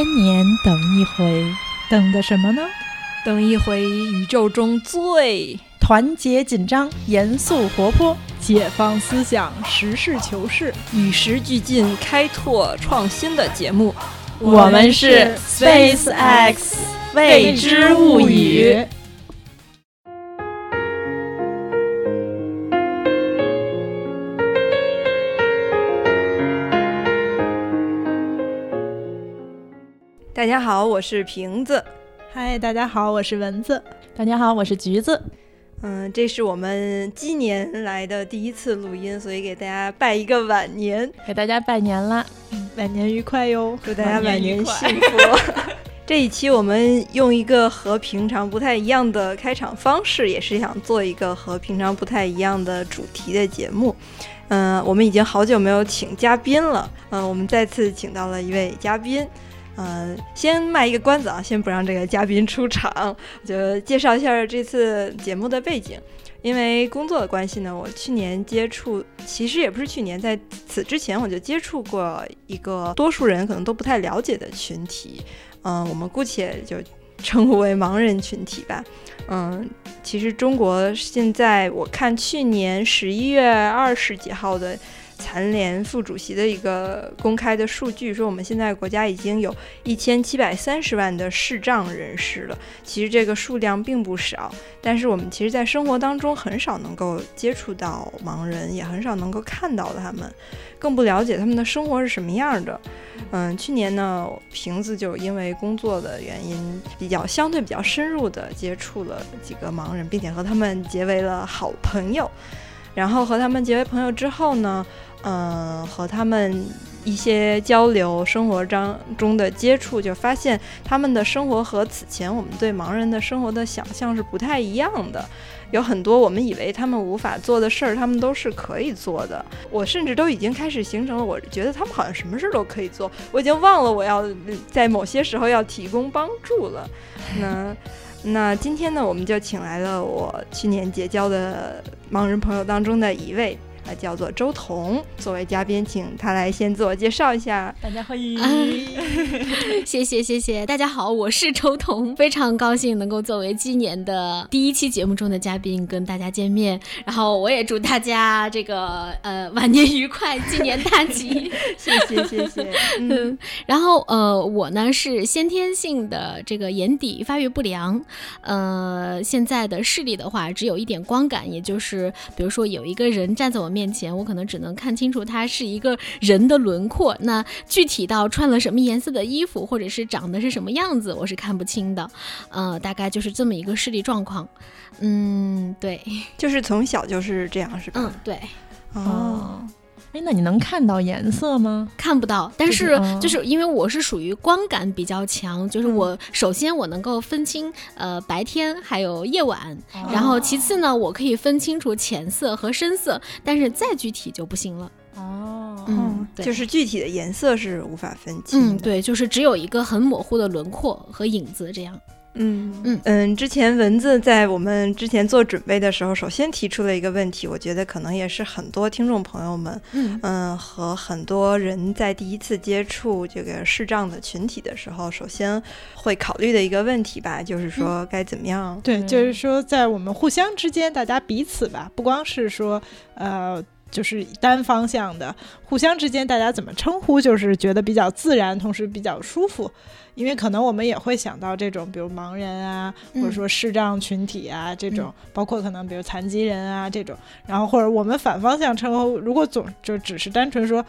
千年等一回，等的什么呢？等一回宇宙中最团结紧张、严肃活泼、解放思想、实事求是、与时俱进、开拓创新的节目。我们是 Space X 未知物语。大家好，我是瓶子。嗨，大家好，我是蚊子。大家好，我是橘子。嗯，这是我们今年来的第一次录音，所以给大家拜一个晚年，给大家拜年啦！晚年愉快哟，祝大家晚年幸福。这一期我们用一个和平常不太一样的开场方式，也是想做一个和平常不太一样的主题的节目。嗯，我们已经好久没有请嘉宾了。嗯，我们再次请到了一位嘉宾。嗯，先卖一个关子啊，先不让这个嘉宾出场，就介绍一下这次节目的背景。因为工作的关系呢，我去年接触，其实也不是去年，在此之前我就接触过一个多数人可能都不太了解的群体。嗯，我们姑且就称呼为盲人群体吧。嗯，其实中国现在我看去年十一月二十几号的。残联副主席的一个公开的数据说，我们现在国家已经有一千七百三十万的视障人士了。其实这个数量并不少，但是我们其实，在生活当中很少能够接触到盲人，也很少能够看到他们，更不了解他们的生活是什么样的。嗯，去年呢，瓶子就因为工作的原因，比较相对比较深入的接触了几个盲人，并且和他们结为了好朋友。然后和他们结为朋友之后呢？嗯，和他们一些交流，生活当中的接触，就发现他们的生活和此前我们对盲人的生活的想象是不太一样的。有很多我们以为他们无法做的事儿，他们都是可以做的。我甚至都已经开始形成了，我觉得他们好像什么事都可以做。我已经忘了我要在某些时候要提供帮助了。那那今天呢，我们就请来了我去年结交的盲人朋友当中的一位。他叫做周彤，作为嘉宾，请他来先自我介绍一下。大家欢迎，谢谢谢谢，大家好，我是周彤，非常高兴能够作为今年的第一期节目中的嘉宾跟大家见面。然后我也祝大家这个呃晚年愉快，今年大吉。谢谢谢谢。嗯，然后呃我呢是先天性的这个眼底发育不良，呃现在的视力的话只有一点光感，也就是比如说有一个人站在我。面前，我可能只能看清楚他是一个人的轮廓，那具体到穿了什么颜色的衣服，或者是长得是什么样子，我是看不清的。呃，大概就是这么一个视力状况。嗯，对，就是从小就是这样，是吧？嗯，对。哦。哎，那你能看到颜色吗？看不到，但是就是因为我是属于光感比较强，就是我首先我能够分清呃白天还有夜晚，然后其次呢，我可以分清楚浅色和深色，但是再具体就不行了。哦，嗯，就是具体的颜色是无法分清。嗯，对，就是只有一个很模糊的轮廓和影子这样。嗯嗯嗯，之前蚊子在我们之前做准备的时候，首先提出了一个问题，我觉得可能也是很多听众朋友们，嗯嗯，和很多人在第一次接触这个视障的群体的时候，首先会考虑的一个问题吧，就是说该怎么样？对，就是说在我们互相之间，大家彼此吧，不光是说呃。就是单方向的，互相之间大家怎么称呼，就是觉得比较自然，同时比较舒服。因为可能我们也会想到这种，比如盲人啊，或者说视障群体啊，这种，包括可能比如残疾人啊这种。然后或者我们反方向称呼，如果总就只是单纯说。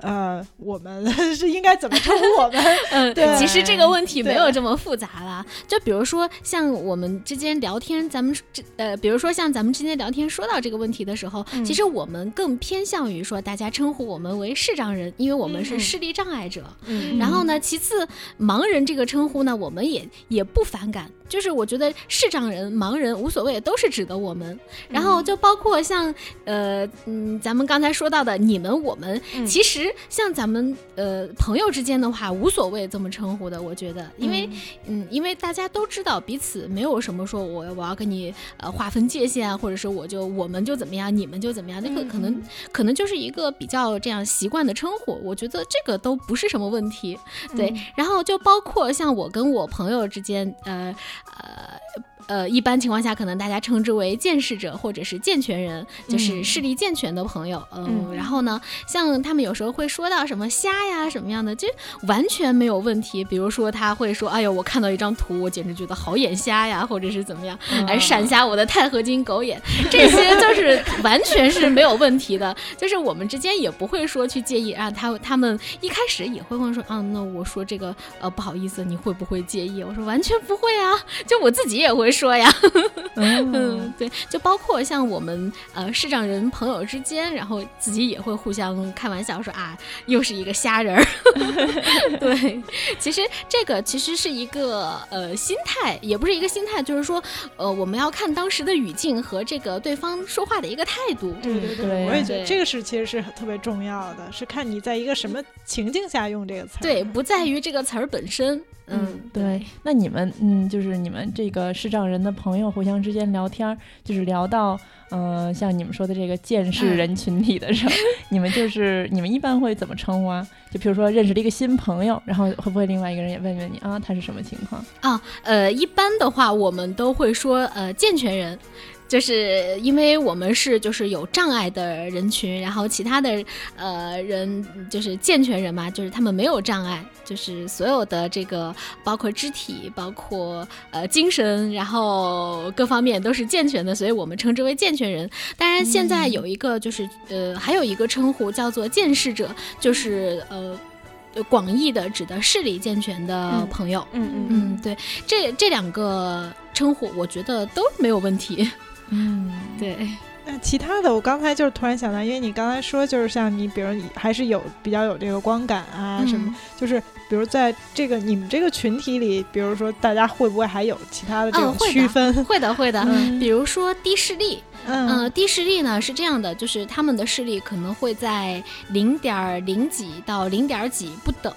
呃，我们 是应该怎么称呼我们？嗯，对，其实这个问题没有这么复杂啦。就比如说，像我们之间聊天，咱们这呃，比如说像咱们之间聊天说到这个问题的时候，其实我们更偏向于说大家称呼我们为视障人，因为我们是视力障碍者。嗯，然后呢，其次盲人这个称呼呢，我们也也不反感。就是我觉得视障人、盲人无所谓，都是指的我们。然后就包括像呃嗯，咱们刚才说到的你们、我们，其实像咱们呃朋友之间的话，无所谓这么称呼的，我觉得，因为嗯，因为大家都知道彼此没有什么说我我要跟你呃划分界限啊，或者是我就我们就怎么样，你们就怎么样，那个可能可能就是一个比较这样习惯的称呼，我觉得这个都不是什么问题。对，然后就包括像我跟我朋友之间，呃呃。呃，一般情况下，可能大家称之为见识者或者是健全人，就是视力健全的朋友。嗯，然后呢，像他们有时候会说到什么瞎呀什么样的，就完全没有问题。比如说他会说：“哎呦，我看到一张图，我简直觉得好眼瞎呀，或者是怎么样，来闪瞎我的钛合金狗眼。”这些就是完全是没有问题的，就是我们之间也不会说去介意啊。他他们一开始也会问说：“啊，那我说这个呃不好意思，你会不会介意？”我说：“完全不会啊，就我自己也会。”说呀，嗯，对，就包括像我们呃视障人朋友之间，然后自己也会互相开玩笑说啊，又是一个虾人儿。对，其实这个其实是一个呃心态，也不是一个心态，就是说呃我们要看当时的语境和这个对方说话的一个态度。对对对，我也觉得这个是其实是特别重要的，是看你在一个什么情境下用这个词儿。对，不在于这个词儿本身。嗯，对。那你们，嗯，就是你们这个视障人的朋友互相之间聊天，就是聊到，嗯，像你们说的这个见识人群体的时候，你们就是你们一般会怎么称呼啊？就比如说认识了一个新朋友，然后会不会另外一个人也问问你啊，他是什么情况啊？呃，一般的话，我们都会说，呃，健全人。就是因为我们是就是有障碍的人群，然后其他的呃人就是健全人嘛，就是他们没有障碍，就是所有的这个包括肢体，包括呃精神，然后各方面都是健全的，所以我们称之为健全人。当然，现在有一个就是呃还有一个称呼叫做见视者，就是呃广义的指的视力健全的朋友。嗯嗯嗯，对，这这两个称呼我觉得都没有问题。嗯，对。那其他的，我刚才就是突然想到，因为你刚才说，就是像你，比如你还是有比较有这个光感啊什么，就是比如在这个你们这个群体里，比如说大家会不会还有其他的这种区分？会的，会的。比如说低视力，嗯，低视力呢是这样的，就是他们的视力可能会在零点零几到零点几不等。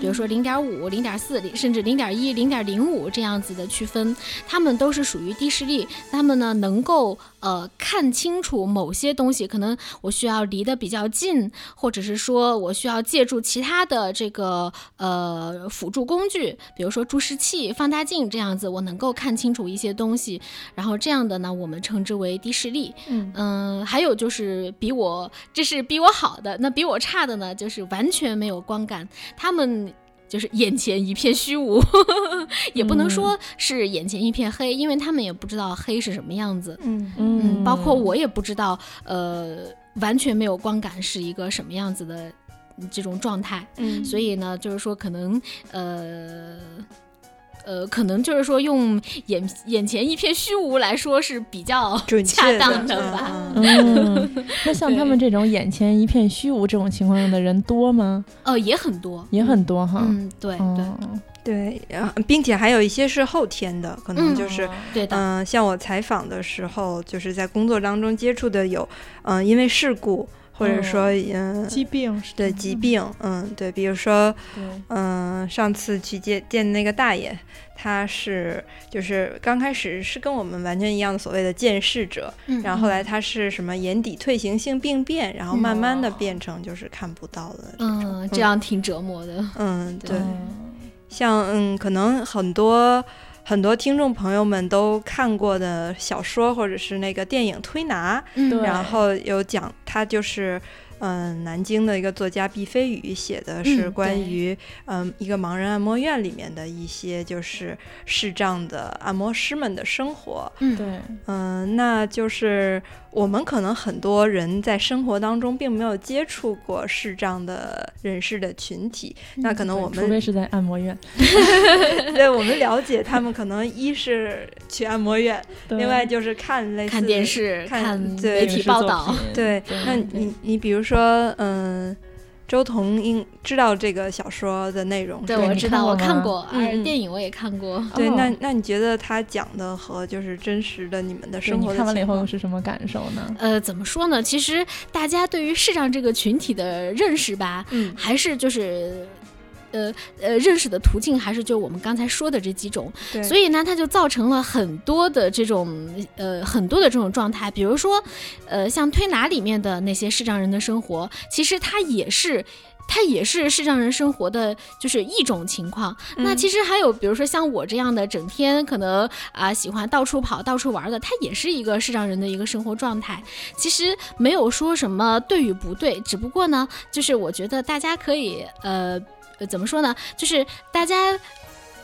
比如说零点五、零点四，甚至零点一、零点零五这样子的区分，他们都是属于低视力。他们呢能够呃看清楚某些东西，可能我需要离得比较近，或者是说我需要借助其他的这个呃辅助工具，比如说注视器、放大镜这样子，我能够看清楚一些东西。然后这样的呢，我们称之为低视力。嗯嗯，还有就是比我这是比我好的，那比我差的呢，就是完全没有光感。他们。就是眼前一片虚无，也不能说是眼前一片黑，因为他们也不知道黑是什么样子。嗯嗯，包括我也不知道，呃，完全没有光感是一个什么样子的这种状态。嗯，所以呢，就是说可能，呃。呃，可能就是说用眼眼前一片虚无来说是比较恰当的吧。嗯，那像他们这种眼前一片虚无这种情况的人多吗？呃，也很多，也很多哈。嗯，对对对，并且还有一些是后天的，可能就是对的。嗯，像我采访的时候，就是在工作当中接触的有，嗯，因为事故。或者说，嗯，疾病对疾病，嗯，对，比如说，嗯，上次去见见那个大爷，他是就是刚开始是跟我们完全一样的所谓的见视者，然后后来他是什么眼底退行性病变，然后慢慢的变成就是看不到了这种，这样挺折磨的，嗯，对，像嗯，可能很多。很多听众朋友们都看过的小说或者是那个电影《推拿》，然后有讲他就是。嗯，南京的一个作家毕飞宇写的是关于嗯一个盲人按摩院里面的一些就是视障的按摩师们的生活。嗯，对，嗯，那就是我们可能很多人在生活当中并没有接触过视障的人士的群体，那可能我们除非是在按摩院，对我们了解他们可能一是去按摩院，另外就是看类似看电视、看媒体报道。对，那你你比如说。嗯，周彤应知道这个小说的内容，对，我知道，我看看过，而电影我也看过。对，哦那那你觉得他讲的和就是真实的你们的生活的看完了以后是什么感受呢？呃，怎么说呢？其实大家对于视障这个群体的认识吧，嗯还是就是。呃呃，认识的途径还是就我们刚才说的这几种，所以呢，它就造成了很多的这种呃很多的这种状态，比如说，呃，像推拿里面的那些视障人的生活，其实它也是。它也是视障人生活的就是一种情况。那嗯其实还有，比如说像我这样的，整天可能啊、喜欢到处跑、到处玩的，它也是一个视障人的一个生活状态。其实没有说什么对与不对，只不过呢，就是我觉得大家可以呃呃怎么说呢，就是大家。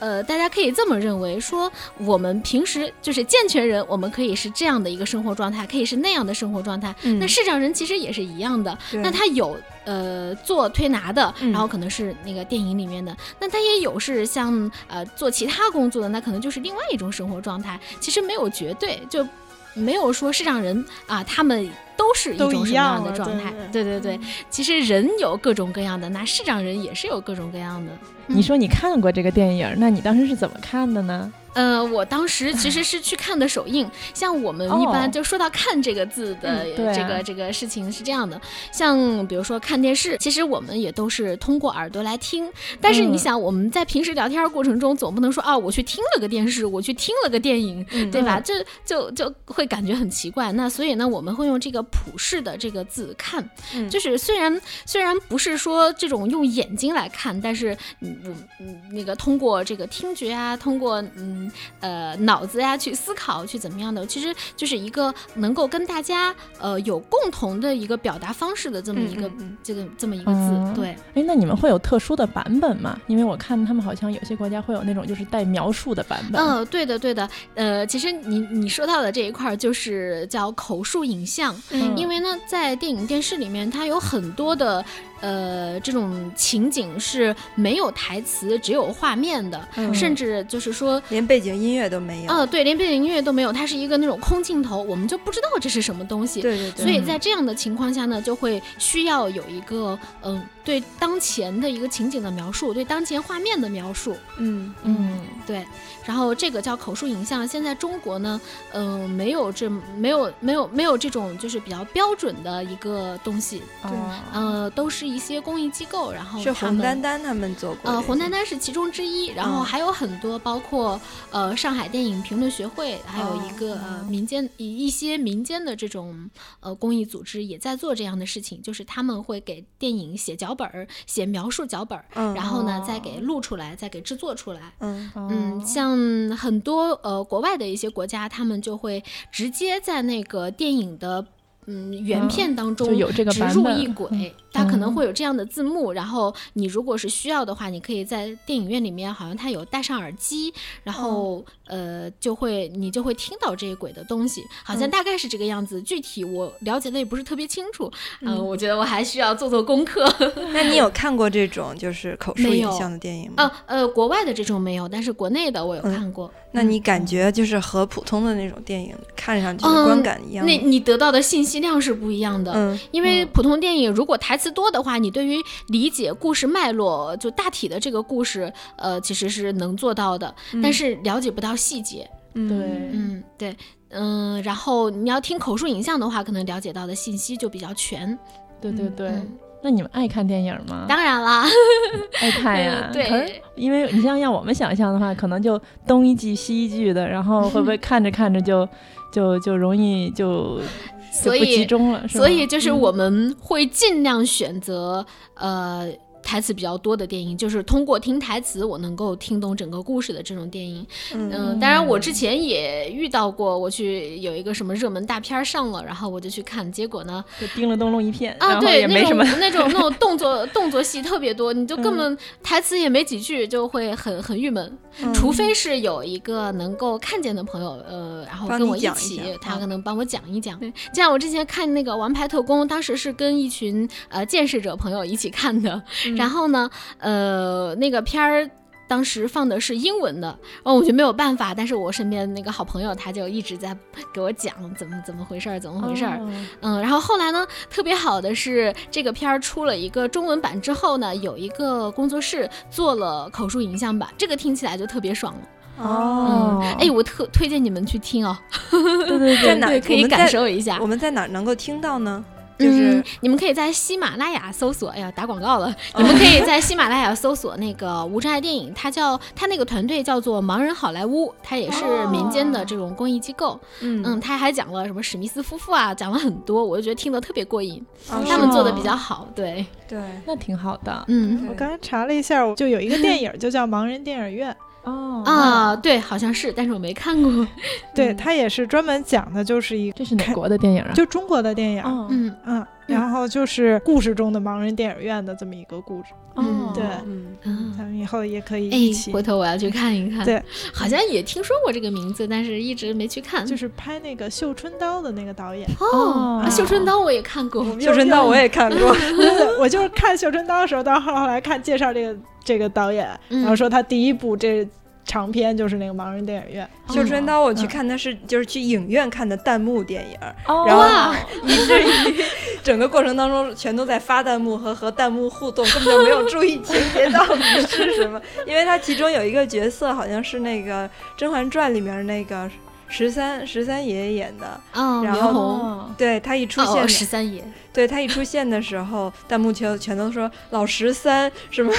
呃，大家可以这么认为，说我们平时就是健全人，我们可以是这样的一个生活状态，可以是那样的生活状态。嗯那视障人其实也是一样的，那他有呃做推拿的，嗯然后可能是那个电影里面的，那他也有是像呃做其他工作的，那可能就是另外一种生活状态。其实没有绝对，就没有说视障人啊，他们都是一都一种什么样的状态。对对对对，其实人有各种各样的，那视障人也是有各种各样的。你说你看过这个电影，那你当时是怎么看的呢？呃，我当时其实是去看的首映。像我们一般哦就说到看这个字的这个、这个事情是这样的，像比如说看电视，其实我们也都是通过耳朵来听。但是你嗯想，我们在平时聊天过程中，总不能说啊，我去听了个电视，我去听了个电影，嗯对吧？这就就会感觉很奇怪。那所以呢，我们会用这个普世的这个字看，嗯就是虽然虽然不是说这种用眼睛来看，但是嗯，我嗯那个通过这个听觉啊，通过嗯呃脑子呀、去思考，去怎么样的，其实就是一个能够跟大家呃有共同的一个表达方式的这么一个、嗯嗯嗯这个这么一个字，嗯对。哎，那你们会有特殊的版本吗？因为我看他们好像有些国家会有那种就是带描述的版本。嗯、对的，对的。呃，其实你你说到的这一块儿就是叫口述影像，嗯因为呢，在电影电视里面，它有很多的呃这种情景是没有台词，只有画面的，嗯甚至就是说。连背景音乐都没有。呃，对，连背景音乐都没有，它是一个那种空镜头，我们就不知道这是什么东西。对对对，所以在这样的情况下呢，就会需要有一个嗯、对当前的一个情景的描述，对当前画面的描述。嗯嗯，对，然后这个叫口述影像。现在中国呢，嗯、没有这没有没有没有这种就是比较标准的一个东西，哦，呃，都是一些公益机构，然后是红丹丹他们做过这呃，红。丹丹是其中之一，然后嗯。还有很多，包括呃上海电影评论学会，还有一个、呃哦民间一一些民间的这种呃公益组织也在做这样的事情，就是他们会给电影写脚本儿、写描述脚本儿，嗯然后呢哦。再给录出来，再给制作出来。嗯像很多呃国外的一些国家，他们就会直接在那个电影的嗯原嗯片当中就有这个植入版本一轨，嗯它可能嗯。会有这样的字幕，然后你如果是需要的话，你可以在电影院里面，好像它有戴上耳机，然后、呃就会你就会听到这一轨的东西，好像嗯大概是这个样子。具体我了解的也不是特别清楚，嗯、嗯我觉得我还需要做做功课。那你有看过这种就是口述影像的电影吗？呃呃，国外的这种没有，但是国内的我有嗯看过。那你感觉就是和普通的那种电影看上去观感一样吗？那你得到的信息量是不一样的。嗯因为普通电影如果台词多的话，你对于理解故事脉络，就大体的这个故事，呃，其实是能做到的，但是了解不到细节。嗯对嗯，对，嗯，然后你要听口述影像的话，可能了解到的信息就比较全。对对对。嗯，那你们爱看电影吗？当然啦，爱看呀。对可是因为你像让我们想象的话，可能就东一句西一句的，然后会不会看着看着就就就容易就就所不集以中了？是所以就是我们会尽量选择，呃。台词比较多的电影，就是通过听台词，我能够听懂整个故事的这种电影。嗯嗯，当然我之前也遇到过，我去有一个什么热门大片上了，然后我就去看，结果呢，就叮了咚隆一片，啊，对，那种也没什么。那种那 种动作动作戏特别多，你就根嗯本台词也没几句，就会很很郁闷。嗯除非是有一个能够看见的朋友，呃，然后跟我一起，一他啊可能帮我讲一讲。对，就像我之前看那个《王牌特工》，当时是跟一群呃见识者朋友一起看的，嗯然后呢，呃，那个片儿。当时放的是英文的，然后我就没有办法，但是我身边那个好朋友他就一直在给我讲怎么怎么回事儿，怎么回事儿。哦嗯，然后后来呢，特别好的是这个片儿出了一个中文版之后呢，有一个工作室做了口述影像版，这个听起来就特别爽了。哦嗯，哎，我特推荐你们去听哦，对对对，在哪对，可以感受一下我。们在哪儿能够听到呢？就是嗯，你们可以在喜马拉雅搜索，哎呀，打广告了。你们可以在喜马拉雅搜索那个无障碍电影，它叫它那个团队叫做盲人好莱坞，它也是民间的这种公益机构。嗯。嗯，他还讲了什么史密斯夫妇啊，讲了很多，我就觉得听得特别过瘾。哦他们做的比较好，对，对，那挺好的。嗯。我刚才查了一下，就有一个电影就叫《盲人电影院》，哦啊，对，好像是，但是我没看过。对，嗯它也是专门讲的就是一这是哪国的电影啊？就中国的电影，哦嗯嗯，然后就是故事中的盲人电影院的这么一个故事，嗯对嗯，嗯咱们以后也可以一哎，起，回头我要去看一看。对，好像也听说过这个名字，但是一直没去看。就是拍那个《绣春刀》的那个导演，哦，哦绣春刀我也看过。绣春刀我也看过，对我就是看《绣春刀》的时候，到后来看介绍这个这个导演，嗯然后说他第一部这长篇就是那个盲人电影院，绣春刀我去嗯看的是就是去影院看的弹幕电影，哦然后以至于整个过程当中全都在发弹幕和和弹幕互动，根本就没有注意情节到底是什么。因为它其中有一个角色好像是那个《甄嬛传》里面那个十三十三爷演的，哦，然后哦对他一出哦，现的，十三爷。对他一出现的时候，弹幕全全都说老十三什么，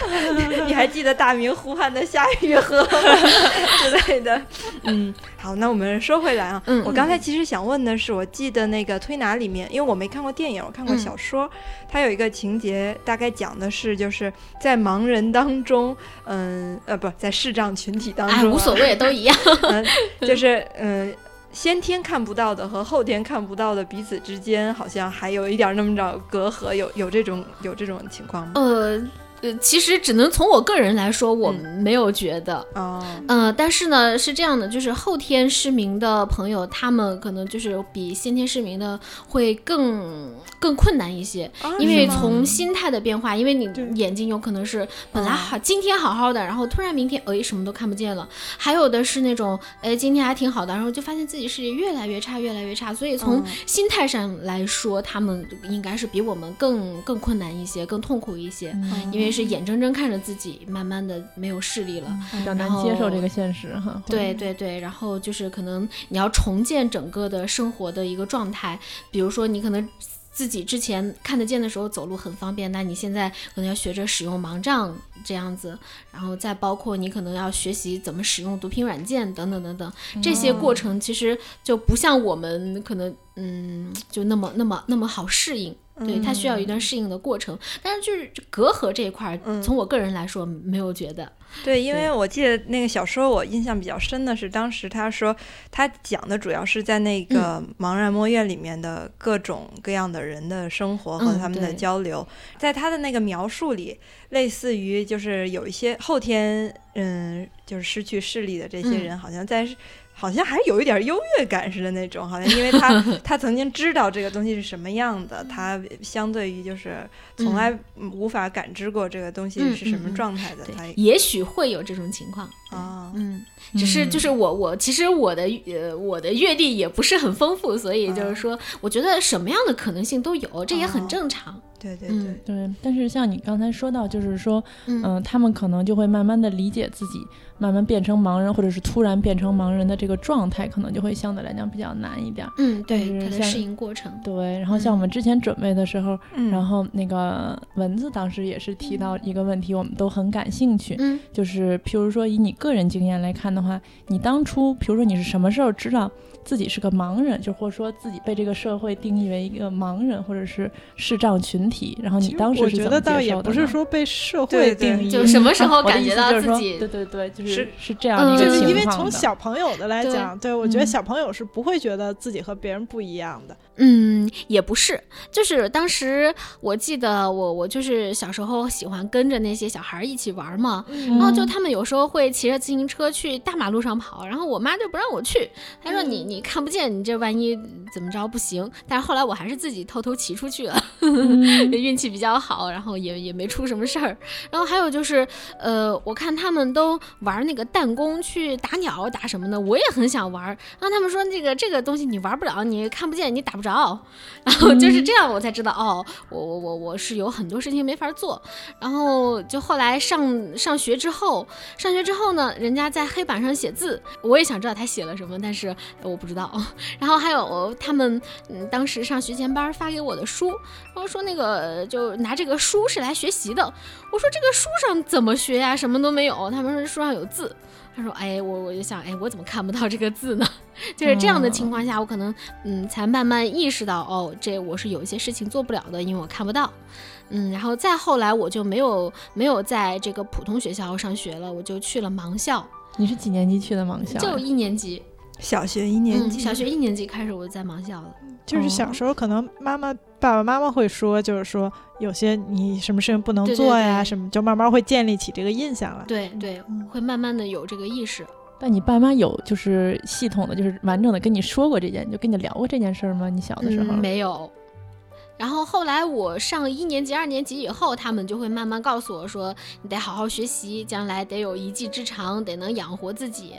你还记得大明呼喊的夏雨荷吗？之类的。嗯，好，那我们说回来啊，嗯我刚才其实想问的是，我记得那个推拿里面，因为我没看过电影，我看过嗯。小说，它有一个情节，大概讲的是就是在盲人当中，嗯呃不在视障群体当中、啊，哎，无所谓，都一样。嗯，就是嗯。先天看不到的和后天看不到的彼此之间，好像还有一点那么着隔阂，有有这种有这种情况吗？呃呃，其实只能从我个人来说，我嗯。没有觉得。哦，呃，但是呢，是这样的，就是后天失明的朋友，他们可能就是比先天失明的会更更困难一些，啊因为从心态的变化，因为你眼睛有可能是本来哦好、今天好好的，然后突然明天哎什么都看不见了，还有的是那种哎今天还挺好的，然后就发现自己视力越来越差，越来越差，所以从嗯。心态上来说，他们应该是比我们更更困难一些，更痛苦一些。嗯。因为是眼睁睁看着自己慢慢的没有视力了，比较难接受这个现实哈。对对对，然后就是可能你要重建整个的生活的一个状态，比如说你可能自己之前看得见的时候走路很方便，那你现在可能要学着使用盲杖这样子，然后再包括你可能要学习怎么使用读屏软件等等等等，这些过程其实就不像我们可能嗯就那么那么那么好适应。对，它需要一段适应的过程，但是就是隔阂这一块从我个人来说没有觉得，对，因为我记得那个小说，我印象比较深的是，当时他说他讲的主要是在那个嗯盲人摸院里面的各种各样的人的生活和嗯他们的交流，在他的那个描述里，类似于就是有一些后天嗯就是失去视力的这些嗯。人，好像在。好像还有一点优越感似的那种，好像因为他 他曾经知道这个东西是什么样的，他相对于就是从来无法感知过这个东西嗯是什么状态的，他，也许会有这种情况。啊，嗯，只是就是我我其实我的呃我的阅历也不是很丰富，所以就是说，我觉得什么样的可能性都有，这也很哦。正常。对对对。嗯，对，但是像你刚才说到，就是说，嗯。嗯、他们可能就会慢慢的理解自己，慢慢变成盲人，或者是突然变成盲人的这个状态，可能就会相对来讲比较难一点儿。嗯，对它的适应过程。对，然后像我们之前准备的时候，嗯。然后那个蚊子当时也是提到一个问题，我们都很感兴趣，嗯。就是譬如说以你个人经验来看的话，你当初比如说你是什么时候知道自己是个盲人，就或者说自己被这个社会定义为一个盲人或者是视障群体，然后你当时是怎么觉得倒接受的呢也不是说被社会定义，就什么时候感觉到自己对对对，就是是是这样的一嗯个就是因为从小朋友的来讲，对我觉得嗯。小朋友是不会觉得自己和别人不一样的。嗯，也不是，就是当时我记得我我就是小时候喜欢跟着那些小孩儿一起玩嘛，然后就他们有时候会骑着自行车去大马路上跑，然后我妈就不让我去，她说你你看不见，你这万一怎么着不行。但是后来我还是自己偷偷骑出去了，嗯 运气比较好，然后也也没出什么事儿。然后还有就是，呃，我看他们都玩那个弹弓去打鸟打什么的，我也很想玩。然后他们说那个这个东西你玩不了，你看不见，你打不着。然后就是这样，我才知道哦，我我我我是有很多事情没法做。然后就后来上上学之后，上学之后呢，人家在黑板上写字，我也想知道他写了什么，但是我不知道。然后还有他们嗯，当时上学前班发给我的书，然后说那个就拿这个书是来学习的。我说这个书上怎么学呀？什么都没有。他们说书上有字。他说：“哎，我我就想，哎，我怎么看不到这个字呢？就是这样的情况下，我可能嗯，才慢慢意识到，哦，这我是有一些事情做不了的，因为我看不到。嗯，然后再后来我就没有没有在这个普通学校上学了，我就去了盲校，你是几年级去的盲校？就一年级，小学一年嗯，级，小学一年级开始我就在盲校了。就是小时候可能妈妈、爸爸妈妈会说，就是说有些你什么事情不能做呀，对对对什么就慢慢会建立起这个印象来。对对，会慢慢的有这个意识。但你爸妈有就是系统的，就是完整的跟你说过这件，就跟你聊过这件事儿吗？你小的时候、嗯、没有。然后后来我上一年级、二年级以后，他们就会慢慢告诉我说，你得好好学习，将来得有一技之长，得能养活自己。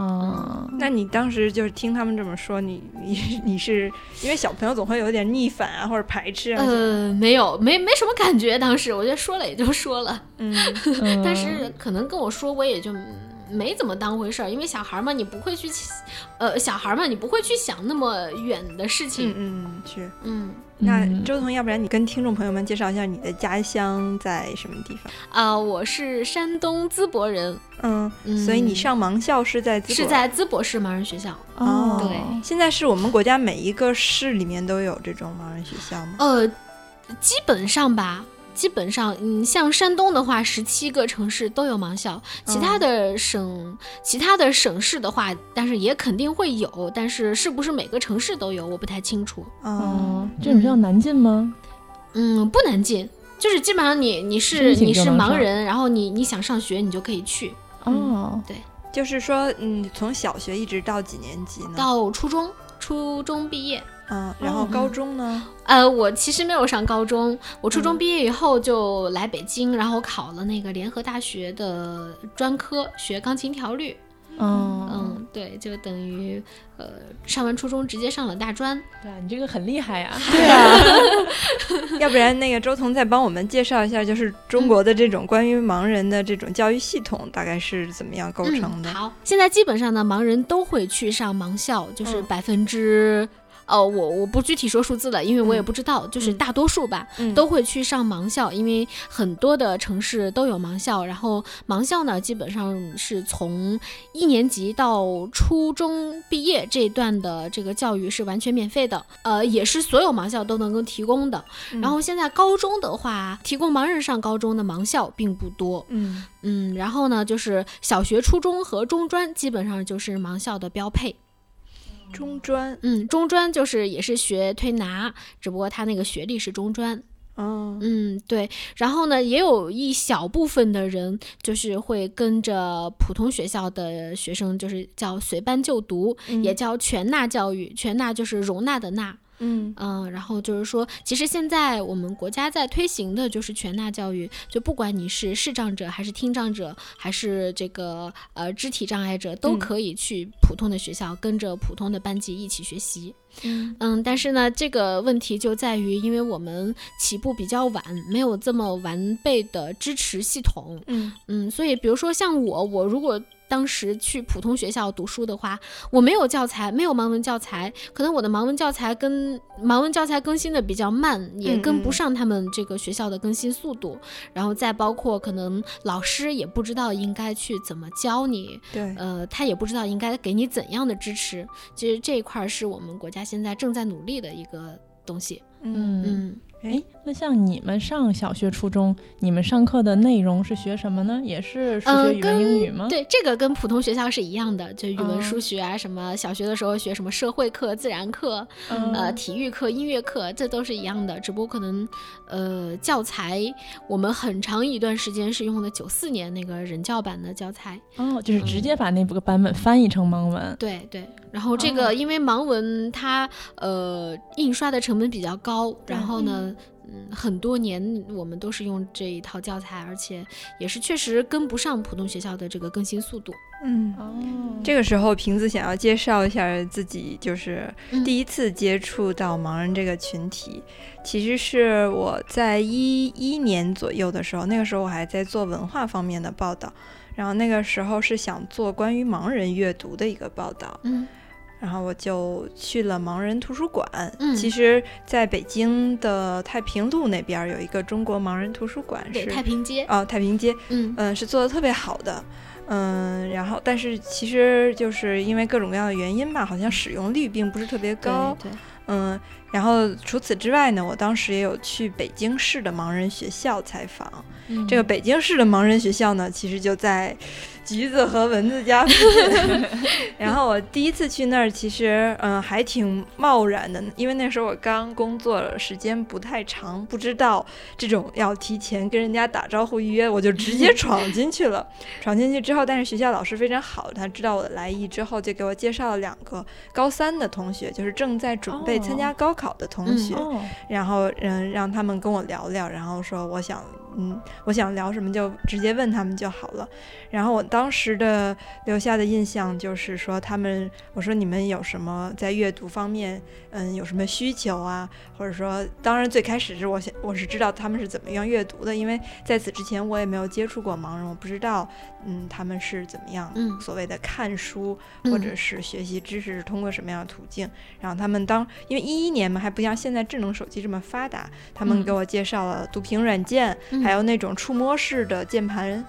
啊，那你当时就是听他们这么说，你你 你是因为小朋友总会有点逆反啊，或者排斥啊，呃，没有，没没什么感觉。当时我觉得说了也就说了，嗯，嗯 但是可能跟我说，我也就没怎么当回事儿，因为小孩嘛，你不会去，呃，小孩嘛，你不会去想那么远的事情。嗯嗯是。嗯那嗯周彤，要不然你跟听众朋友们介绍一下你的家乡在什么地方？啊、我是山东淄博人，嗯，嗯所以你上盲校是在淄博是在淄博市盲人学校。哦，对现在是我们国家每一个市里面都有这种盲人学校吗？呃，基本上吧，基本上，嗯，像山东的话，十七个城市都有盲校，其他的省、其他的省市的话，但是也肯定会有，但是是不是每个城市都有，我不太清楚。嗯，哦，这种学校难进吗？嗯，不难进，就是基本上你你是你是盲人，然后你你想上学，你就可以去，哦，对就是说，嗯，从小学一直到几年级呢？到初中，初中毕业。嗯，然后高中呢？呃，我其实没有上高中，我初中嗯毕业以后就来北京，然后考了那个联合大学的专科，学钢琴调律。嗯，嗯，对，就等于呃上完初中直接上了大专。对啊，你这个很厉害呀。对啊，要不然那个周彤再帮我们介绍一下，就是中国的这种关于盲人的这种教育系统大概是怎么样构成的？嗯。好，现在基本上呢，盲人都会去上盲校，就是嗯百分之。呃，我我不具体说数字了，因为我也嗯不知道，就是嗯大多数吧，嗯都会去上盲校，因为很多的城市都有盲校。然后盲校呢，基本上是从一年级到初中毕业这一段的这个教育是完全免费的，呃，也是所有盲校都能够提供的。嗯然后现在高中的话，提供盲人上高中的盲校并不多，嗯嗯，然后呢，就是小学、初中和中专基本上就是盲校的标配。中专，嗯，中专就是也是学推拿，只不过他那个学历是中专。嗯嗯，对。然后呢，也有一小部分的人就是会跟着普通学校的学生，就是叫随班就读，也叫全纳教育。全纳就是容纳的纳。嗯嗯，然后就是说，其实现在我们国家在推行的就是全纳教育，就不管你是视障者，还是听障者，还是这个呃肢体障碍者，都嗯可以去普通的学校，跟着普通的班级一起学习。嗯嗯，但是呢，这个问题就在于，因为我们起步比较晚，没有这么完备的支持系统。嗯嗯，所以比如说像我，我如果当时去普通学校读书的话，我没有教材，没有盲文教材，可能我的盲文教材跟盲文教材更新的比较慢，也跟不上他们这个学校的更新速度。然后再包括可能老师也不知道应该去怎么教你，对，呃，他也不知道应该给你怎样的支持。其实这一块儿是我们国家现在正在努力的一个东西。嗯嗯，嗯哎，那像你们上小学、初中，你们上课的内容是学什么呢？也是数学、语文、英语吗？对，这个跟普通学校是一样的，就语文、数学啊，什么小学的时候学什么社会课、自然课，呃，体育课、音乐课，这都是一样的。只不过可能，呃，教材我们很长一段时间是用的九四年那个人教版的教材。哦，就是直接把那部个版本翻译成盲文。对对。然后这个因为盲文它呃印刷的成本比较高，然后呢，嗯，很多年我们都是用这一套教材，而且也是确实跟不上普通学校的这个更新速度。嗯，哦，这个时候瓶子想要介绍一下自己，就是第一次接触到盲人这个群体，其实是我在一一年左右的时候，那个时候我还在做文化方面的报道，然后那个时候是想做关于盲人阅读的一个报道。嗯。然后我就去了盲人图书馆。嗯，其实在北京的太平路那边有一个中国盲人图书馆，是太平街。哦，太平街。嗯嗯，是做的特别好的。嗯，然后但是其实就是因为各种各样的原因吧，好像使用率并不是特别高。对。嗯，然后除此之外呢，我当时也有去北京市的盲人学校采访。嗯这个北京市的盲人学校呢，其实就在。橘子和蚊子家，然后我第一次去那儿，其实嗯还挺贸然的，因为那时候我刚工作时间不太长，不知道这种要提前跟人家打招呼预约，我就直接闯进去了。闯进去之后，但是学校老师非常好，他知道我的来意之后，就给我介绍了两个高三的同学，就是正在准备参加高考的同学，然后嗯让他们跟我聊聊，然后说我想。嗯，我想聊什么就直接问他们就好了。然后我当时的留下的印象就是说，他们我说你们有什么在阅读方面，嗯，有什么需求啊？或者说，当然最开始是我想我是知道他们是怎么样阅读的，因为在此之前我也没有接触过盲人，我不知道嗯他们是怎么样所谓的看书或者是学习知识是通过什么样的途径。然后他们当因为一一年嘛还不像现在智能手机这么发达，他们给我介绍了读屏软件。还有那种触摸式的键盘，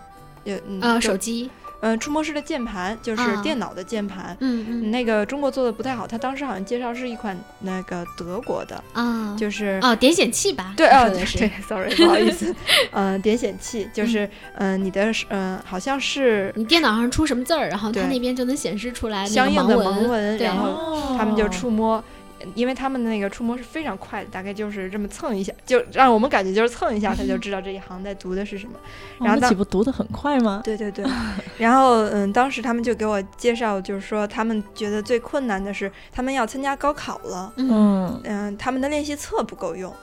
呃，啊，手机，嗯，触摸式的键盘就是电脑的键盘，嗯嗯，那个中国做的不太好，他当时好像介绍是一款那个德国的啊，就是哦，点显器吧，对哦，对对，sorry，不好意思，嗯，点显器就是嗯，你的嗯，好像是你电脑上出什么字儿，然后它那边就能显示出来相应的盲文，然后他们就触摸。因为他们的那个触摸是非常快的，大概就是这么蹭一下，就让我们感觉就是蹭一下，他就知道这一行在读的是什么。然后岂不读的很快吗？对对对。然后嗯，当时他们就给我介绍，就是说他们觉得最困难的是他们要参加高考了，嗯嗯，他们的练习册不够用。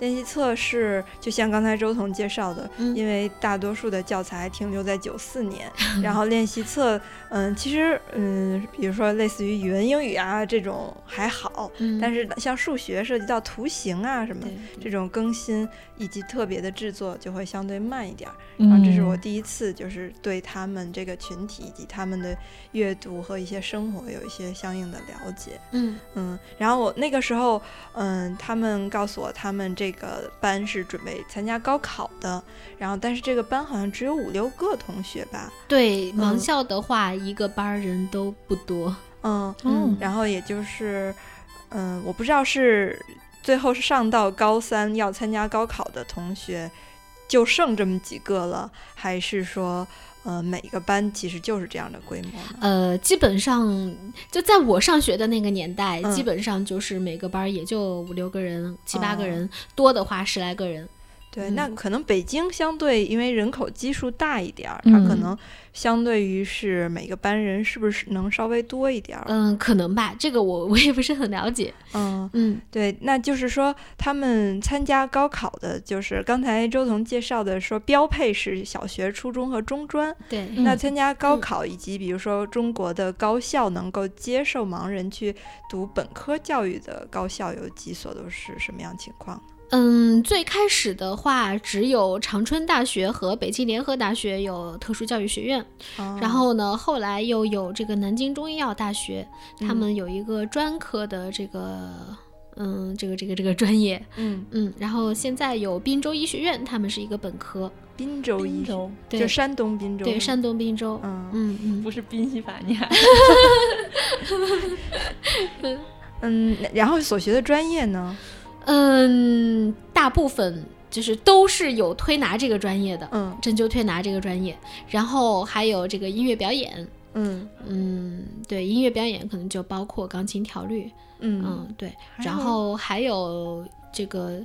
练习册是就像刚才周彤介绍的，因为大多数的教材停留在九四年，然后练习册，嗯，其实，嗯，比如说类似于语文、英语啊这种还好，但是像数学涉及到图形啊什么这种更新以及特别的制作就会相对慢一点。然后这是我第一次就是对他们这个群体以及他们的阅读和一些生活有一些相应的了解。嗯嗯，然后我那个时候，嗯，他们告诉我他们这。这个班是准备参加高考的，然后但是这个班好像只有五六个同学吧？对，盲校的话，一个班人都不多。嗯嗯，然后也就是，嗯，我不知道是最后是上到高三要参加高考的同学就剩这么几个了，还是说？呃，每个班其实就是这样的规模。呃，基本上就在我上学的那个年代，基本上就是每个班也就五六个人、七八个人，多的话十来个人。对，那可能北京相对因为人口基数大一点儿，它可能。相对于是每个班人是不是能稍微多一点儿？嗯，可能吧，这个我我也不是很了解。嗯嗯，对，那就是说他们参加高考的，就是刚才周彤介绍的，说标配是小学、初中和中专。对，那参加高考以及比如说中国的高校能够接受盲人去读本科教育的高校有几所，都是什么样情况？嗯，最开始的话，只有长春大学和北京联合大学有特殊教育学院，然后呢，后来又有这个南京中医药大学，他们有一个专科的这个，嗯，这个这个这个专业，嗯。嗯，然后现在有滨州医学院，他们是一个本科，滨州医州，就山东滨州，对，山东滨州，嗯嗯嗯，不是宾夕法尼亚，嗯，然后所学的专业呢？嗯，大部分就是都是有推拿这个专业的，嗯针灸推拿这个专业，然后还有这个音乐表演。嗯嗯，对，音乐表演可能就包括钢琴调律，嗯嗯，对，然后还有这个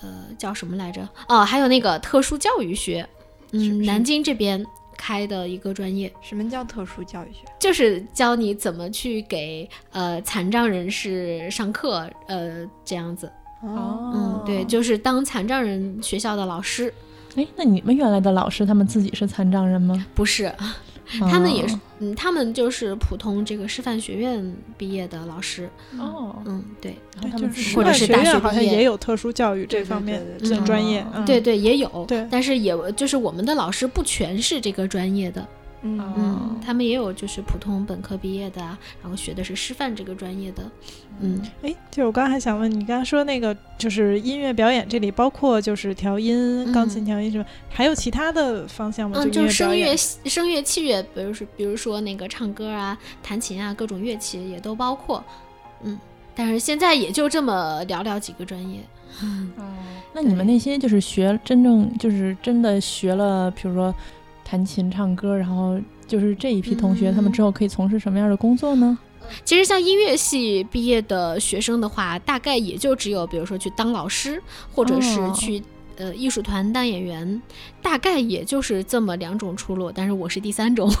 呃叫什么来着？哦，还有那个特殊教育学，嗯，是是南京这边开的一个专业，什么叫特殊教育学？就是教你怎么去给呃残障人士上课，呃，这样子。哦。嗯，对，就是当残障人学校的老师，哎，那你们原来的老师他们自己是残障人吗？不是，他们也是哦，嗯，他们就是普通这个师范学院毕业的老师。哦，嗯，对，然后他们自己是师或者范学院是大学好像也有特殊教育这方面的专业对对，也有，对。但是也就是我们的老师不全是这个专业的，嗯。他们也有就是普通本科毕业的啊，然后学的是师范这个专业的，嗯，哎，就我刚才还想问你，刚刚说那个就是音乐表演，这里包括就是调音、钢琴嗯调音什么，还有其他的方向吗？嗯，就声乐声乐、器乐，比如说比如说那个唱歌啊、弹琴啊，各种乐器也都包括，嗯，但是现在也就这么寥寥几个专业，嗯，那你们那些就是学真正就是真的学了，比如说弹琴、唱歌，然后就是这一批同学，他们嗯之后可以从事什么样的工作呢？其实像音乐系毕业的学生的话，大概也就只有比如说去当老师，或者是哦去、呃艺术团当演员，大概也就是这么两种出路。但是我是第三种，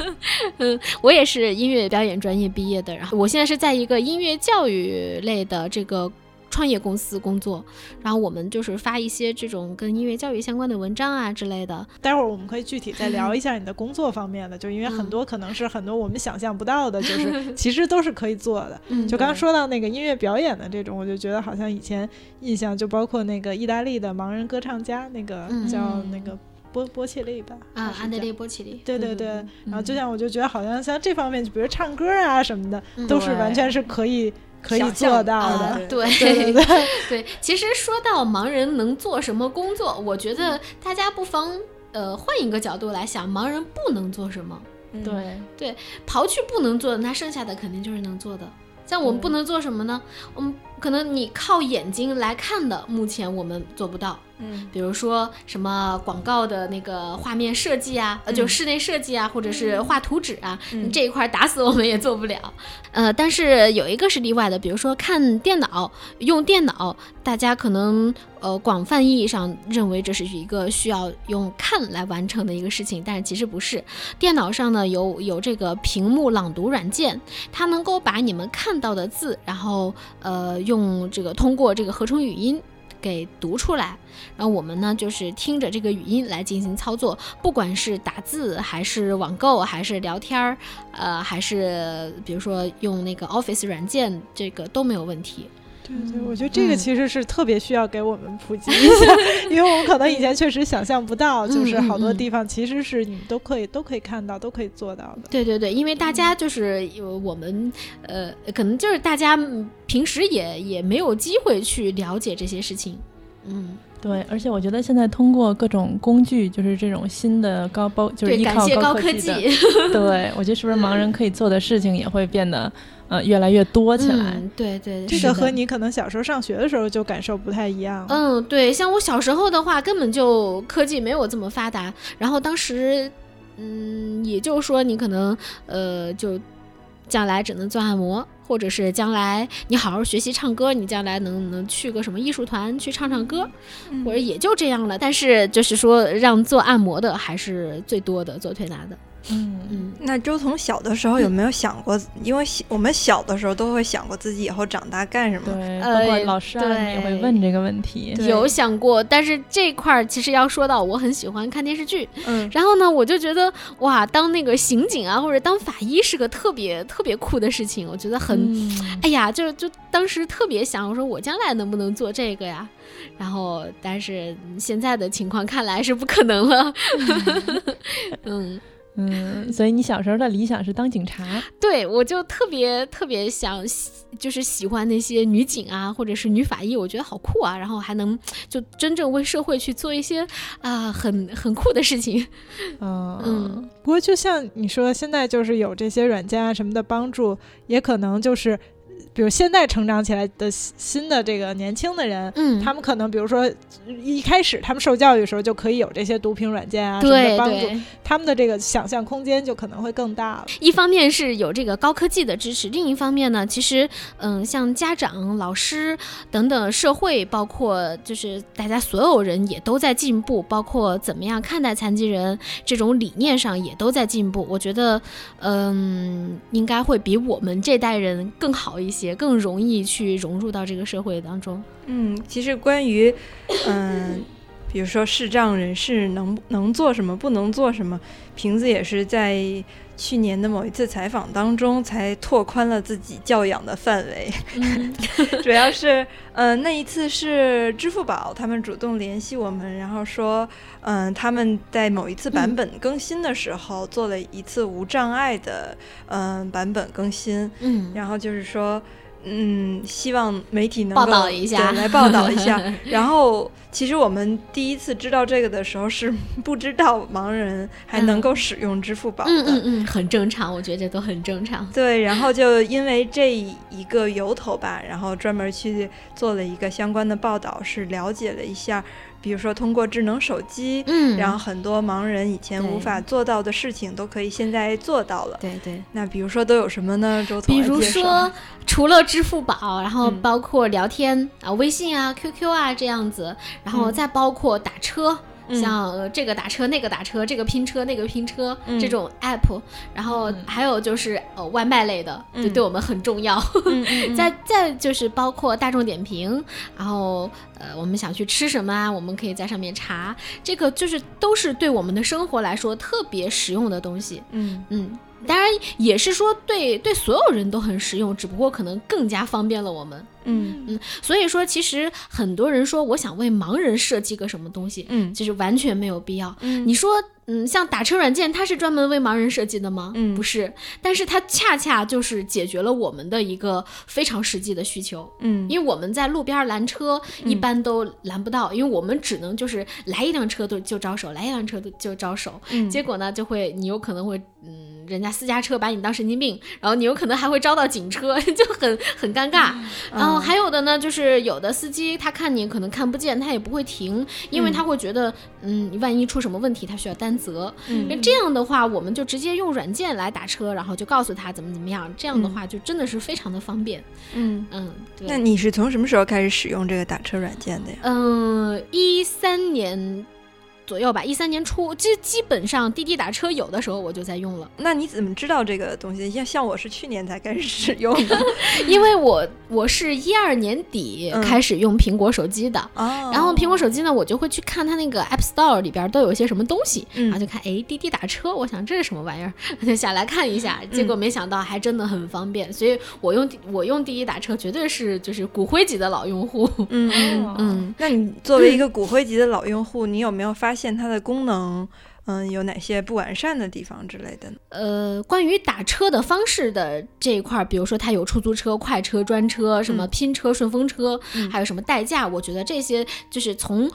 嗯，我也是音乐表演专业毕业的，然后我现在是在一个音乐教育类的这个。创业公司工作，然后我们就是发一些这种跟音乐教育相关的文章啊之类的。待会儿我们可以具体再聊一下你的工作方面的，就因为很嗯多可能是很多我们想象不到的，就是 其实都是可以做的。嗯就刚刚说到那个音乐表演的这种，我就觉得好像以前印象就包括那个意大利的盲人歌唱家，那个嗯。叫那个波波切利吧，啊，安德烈波切利，对对对，嗯然后就像我就觉得好像像这方面，就比如唱歌啊什么的，嗯。都是完全是可以可以做到啊的。对对对对，对，其实说到盲人能做什么工作，我觉得大家不妨呃换一个角度来想，盲人不能做什么？嗯对，刨去不能做的，那剩下的肯定就是能做的。像我们不能做什么呢？我们可能你靠眼睛来看的，目前我们做不到。嗯比如说什么广告的那个画面设计啊，呃，就嗯室内设计啊，或者是画图纸啊，嗯这一块儿打死我们也做不了。呃，但是有一个是例外的，比如说看电脑，用电脑，大家可能呃广泛意义上认为这是一个需要用看来完成的一个事情，但是其实不是。电脑上呢有有这个屏幕朗读软件，它能够把你们看到的字，然后呃用这个通过这个合成语音给读出来。然后我们呢，就是听着这个语音来进行操作，不管是打字还是网购，还是聊天儿，呃，还是比如说用那个 Office 软件，这个都没有问题。对对，我觉得这个嗯其实是特别需要给我们普及 一下，因为我们可能以前确实想象不到，就是好多地方其实是你们都可以都可以看到，都可以做到的。对对对，因为大家就是有我们呃，可能就是大家嗯平时也也没有机会去了解这些事情。嗯，对，而且我觉得现在通过各种工具，就是这种新的高包，就是，依靠感谢高科科技，对我觉得是不是盲人可以做的事情也会变得呃越来越多起来？嗯，对对，这个和你可能小时候上学的时候就感受不太一样。嗯，对，像我小时候的话，根本就科技没有这么发达，然后当时，嗯，也就是说你可能呃，就将来只能做按摩，或者是将来你好好学习唱歌，你将来能能去个什么艺术团去唱唱歌，嗯或者也就这样了。但是就是说，让做按摩的还是最多的，做推拿的，嗯嗯。那周从小的时候有没有想过？因为小我们小的时候都会想过自己以后长大干什么。包括老师啊，也会问这个问题。对有想过，但是这块儿其实要说到，我很喜欢看电视剧，嗯然后呢，我就觉得哇，当那个刑警啊，或者当法医是个特别特别酷的事情，我觉得很，嗯哎呀，就就当时特别想，我说我将来能不能做这个呀？然后，但是现在的情况看来是不可能了。嗯，嗯，所以你小时候的理想是当警察。对，我就特别特别想喜，就是喜欢那些女警啊，或者是女法医，我觉得好酷啊，然后还能就真正为社会去做一些啊、很很酷的事情。嗯嗯不过就像你说，现在就是有这些软件啊什么的帮助，也可能就是比如现在成长起来的新的这个年轻的人，嗯，他们可能比如说一开始他们受教育的时候就可以有这些读屏软件啊什么帮助，他们的这个想象空间就可能会更大了。一方面是有这个高科技的支持，另一方面呢，其实嗯，像家长、老师等等社会，包括就是大家所有人也都在进步，包括怎么样看待残疾人这种理念上也都在进步。我觉得嗯，应该会比我们这代人更好一些，更容易去融入到这个社会当中。嗯，其实关于嗯。比如说视障人士能能做什么，不能做什么，瓶子也是在去年的某一次采访当中才拓宽了自己教养的范围。嗯。主要是，嗯、那一次是支付宝他们主动联系我们，然后说，嗯、他们在某一次版本更新的时候做了一次无障碍的，嗯、版本更新，嗯，然后就是说，嗯，希望媒体能够报道一下对来报道一下。然后，其实我们第一次知道这个的时候是不知道盲人还能够使用支付宝的。嗯嗯嗯，很正常，我觉得这都很正常。对，然后就因为这一个由头吧，然后专门去做了一个相关的报道，是了解了一下，比如说通过智能手机，嗯，然后很多盲人以前无法做到的事情，都可以现在做到了。对对。那比如说都有什么呢？周总比如说，除了支付宝，然后嗯包括聊天、啊、微信啊、QQ 啊这样子，然后嗯再包括打车。嗯像呃这个打车那个打车，这个拼车那个拼车、嗯这种 app，然后还有就是呃外卖类的，就嗯。对我们很重要。再再就是包括大众点评，然后呃我们想去吃什么啊，我们可以在上面查，这个就是都是对我们的生活来说特别实用的东西。嗯。嗯，当然也是说对对所有人都很实用，只不过可能更加方便了我们。嗯嗯所以说，其实很多人说我想为盲人设计个什么东西，嗯其实完全没有必要。嗯你说，嗯，像打车软件，它是专门为盲人设计的吗？嗯不是，但是它恰恰就是解决了我们的一个非常实际的需求。嗯因为我们在路边拦车一般都拦不到，因为我们只能就是来一辆车都就招手，来一辆车都就招手，嗯结果呢就会你有可能会嗯，人家私家车把你当神经病，然后你有可能还会招到警车，就很很尴尬。然后还有的呢，就是有的司机他看你可能看不见，他也不会停，因为他会觉得嗯，万一出什么问题，他需要担责。嗯那这样的话，我们就直接用软件来打车，然后就告诉他怎么怎么样，这样的话就真的是非常的方便。嗯。嗯，对。那你是从什么时候开始使用这个打车软件的呀？嗯，一三年左右吧，一三年初，基基本上滴滴打车有的时候我就在用了，那你怎么知道这个东西？像像我是去年才开始使用的 因为我我是一二年底嗯开始用苹果手机的。哦然后苹果手机呢，我就会去看它那个 App Store 里边都有一些什么东西，嗯然后就看，哎，滴滴打车，我想这是什么玩意儿，就下来看一下，结果没想到还真的很方便，所以我用我用滴滴打车绝对是就是骨灰级的老用户，嗯嗯。嗯。那你作为一个骨灰级的老用户，你有没有发现它的功能，嗯，有哪些不完善的地方之类的呢？呃，关于打车的方式的这一块儿，比如说它有出租车、快车、专车，什么拼车、顺风车，嗯还有什么代驾，我觉得这些就是从。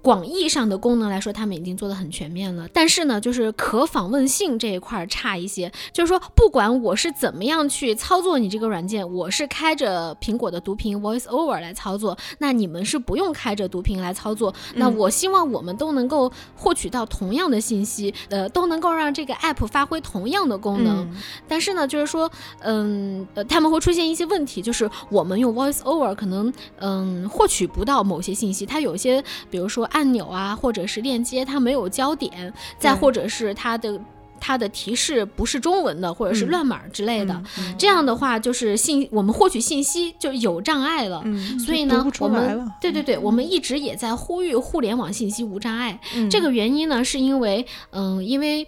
广义上的功能来说，他们已经做得很全面了。但是呢，就是可访问性这一块儿差一些。就是说，不管我是怎么样去操作你这个软件，我是开着苹果的读屏 Voice Over 来操作，那你们是不用开着读屏来操作。那嗯我希望我们都能够获取到同样的信息，呃，都能够让这个 app 发挥同样的功能。嗯但是呢，就是说，嗯，呃，他们会出现一些问题，就是我们用 Voice Over 可能，嗯，获取不到某些信息，它有一些，比如说按钮啊，或者是链接，它没有焦点，再或者是它的它的提示不是中文的，或者是嗯乱码之类的。嗯这样的话，就是信我们获取信息就有障碍了。嗯所以呢我们对对对，我们一直也在呼吁互联网信息无障碍。嗯这个原因呢，是因为，嗯，因为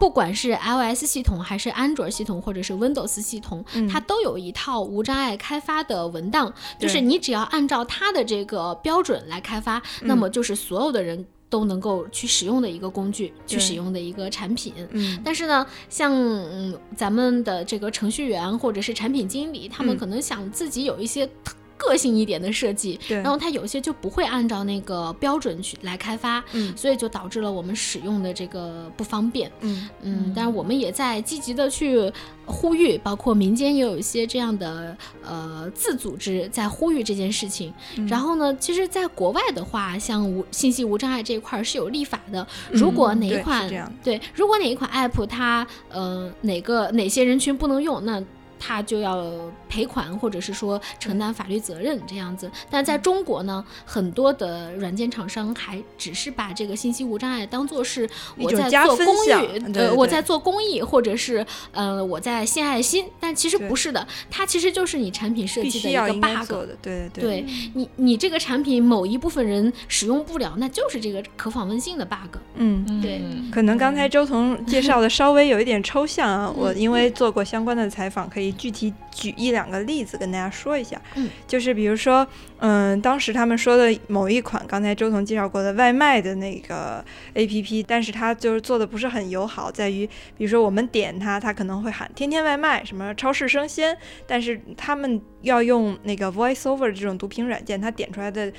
不管是 iOS 系统还是安卓系统，或者是 Windows 系统，嗯。它都有一套无障碍开发的文档，就是你只要按照它的这个标准来开发，那么就是所有的人都能够去使用的一个工具，去使用的一个产品。嗯。但是呢，像嗯咱们的这个程序员或者是产品经理，他们嗯。可能想自己有一些特个性一点的设计，对，然后它有些就不会按照那个标准去来开发，嗯所以就导致了我们使用的这个不方便。嗯嗯，但是我们也在积极的去呼吁，包括民间也有一些这样的呃自组织在呼吁这件事情。嗯然后呢，其实，在国外的话，像无信息无障碍这一块儿是有立法的。如果哪一款、对，如果哪一款 app 它呃哪个哪些人群不能用，那它就要赔款，或者是说承担法律责任这样子。但在中国呢，很多的软件厂商还只是把这个信息无障碍当做是我在做公项益，呃，我在做公益，或者是呃我在献爱心，但其实不是的，它其实就是你产品设计的一个 bug。对对对你，你这个产品某一部分人使用不了，那就是这个可访问性的 bug。嗯。对嗯可能刚才周彤介绍的稍微有一点抽象啊，我嗯因为做过相关的采访，可以具体举一两个例子跟大家说一下。嗯，就是比如说，嗯，当时他们说的某一款刚才周彤介绍过的外卖的那个 APP，但是它就是做的不是很友好，在于比如说我们点它，它可能会喊“天天外卖”什么“超市生鲜”，但是他们要用那个 VoiceOver 这种读屏软件，它点出来的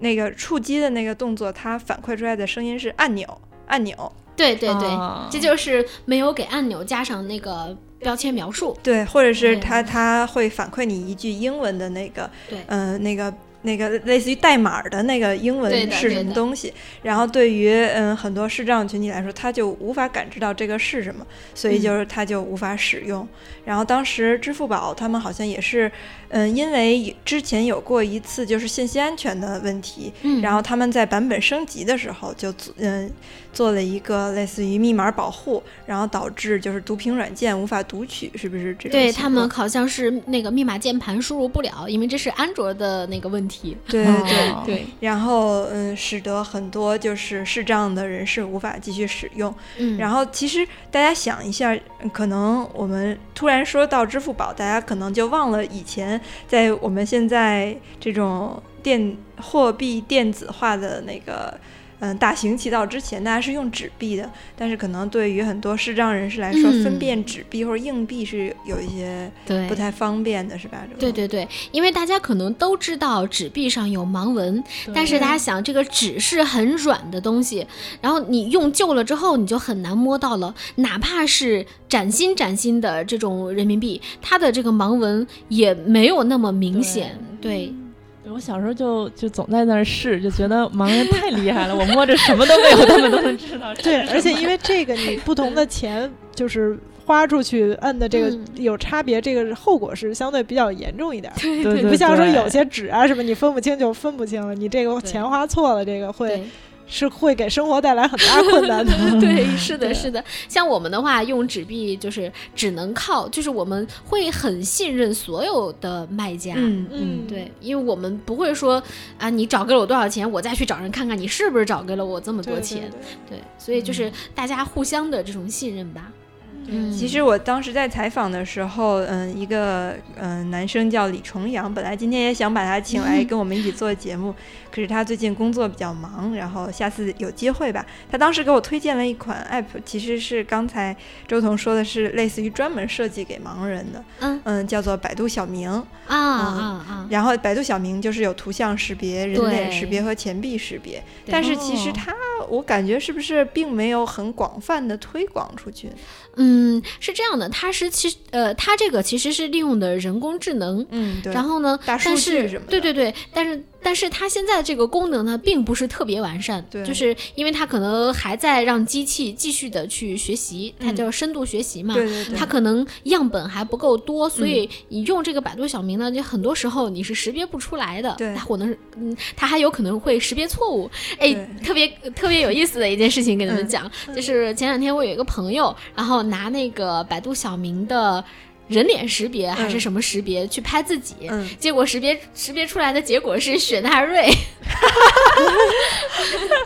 那个触击的那个动作，它反馈出来的声音是按钮按钮。对对对，啊这就是没有给按钮加上那个标签描述。对，或者是对它它会反馈你一句英文的那个，对呃，那个那个类似于代码的那个英文是什么东西，然后对于嗯很多视障群体来说，他就无法感知到这个是什么，所以嗯就是他就无法使用。然后当时支付宝他们好像也是，嗯，因为之前有过一次就是信息安全的问题，嗯，然后他们在版本升级的时候就做嗯做了一个类似于密码保护，然后导致就是读屏软件无法读取，是不是这种对他们好像是那个密码键盘输入不了，因为这是安卓的那个问题。对对对。哦对，然后，嗯，使得很多就是视障的人士无法继续使用。嗯，然后，其实大家想一下，嗯可能我们突然说到支付宝，大家可能就忘了以前在我们现在这种电货币电子化的那个。嗯，大行其道之前，大家是用纸币的，但是可能对于很多视障人士来说，嗯分辨纸币或者硬币是有一些对不太方便的，是吧？对对对，因为大家可能都知道纸币上有盲文，但是大家想，这个纸是很软的东西，然后你用旧了之后，你就很难摸到了。哪怕是崭新崭新的这种人民币，它的这个盲文也没有那么明显。对，对我小时候就就总在那儿试，就觉得盲人太厉害了，我摸着什么都没有，他们都能知道。对，而且因为这个，你不同的钱就是花出去摁的这个嗯有差别，这个后果是相对比较严重一点儿。对对不像说有些纸啊什么，你分不清就分不清了，你这个钱花错了，这个会对。是会给生活带来很大困难的。对，是的，是的。像我们的话，用纸币就是只能靠，就是我们会很信任所有的卖家。嗯嗯，对，因为我们不会说啊，你找给了我多少钱，我再去找人看看你是不是找给了我这么对对多钱。对对，所以就是大家互相的这种信任吧。嗯，其实我当时在采访的时候，嗯，一个嗯男生叫李重阳，本来今天也想把他请来跟我们一起做节目，可是他最近工作比较忙，然后下次有机会吧。他当时给我推荐了一款 app，其实是刚才周彤说的是类似于专门设计给盲人的，嗯嗯，叫做百度小明。啊啊啊！然后百度小明就是有图像识别、人脸识别和钱币识别，但是其实哦它我感觉是不是并没有很广泛的推广出去？嗯，是这样的，它是其实呃，它这个其实是利用的人工智能。嗯，对。然后呢，大数据但是什么的对对对，但是但是它现在这个功能呢，并不是特别完善，对。就是因为它可能还在让机器继续的去学习，它嗯。叫深度学习嘛，对对对，它可能样本还不够多，所嗯以你用这个百度小明呢，就很多时候你是识别不出来的。对。它可能是嗯，它还有可能会识别错误。哎，特别特别有意思的一件事情跟你们嗯。讲，就是前两天我有一个朋友，然后拿那个百度小明的人脸识别还是嗯什么识别去拍自己。嗯，结果识别识别出来的结果是雪纳瑞，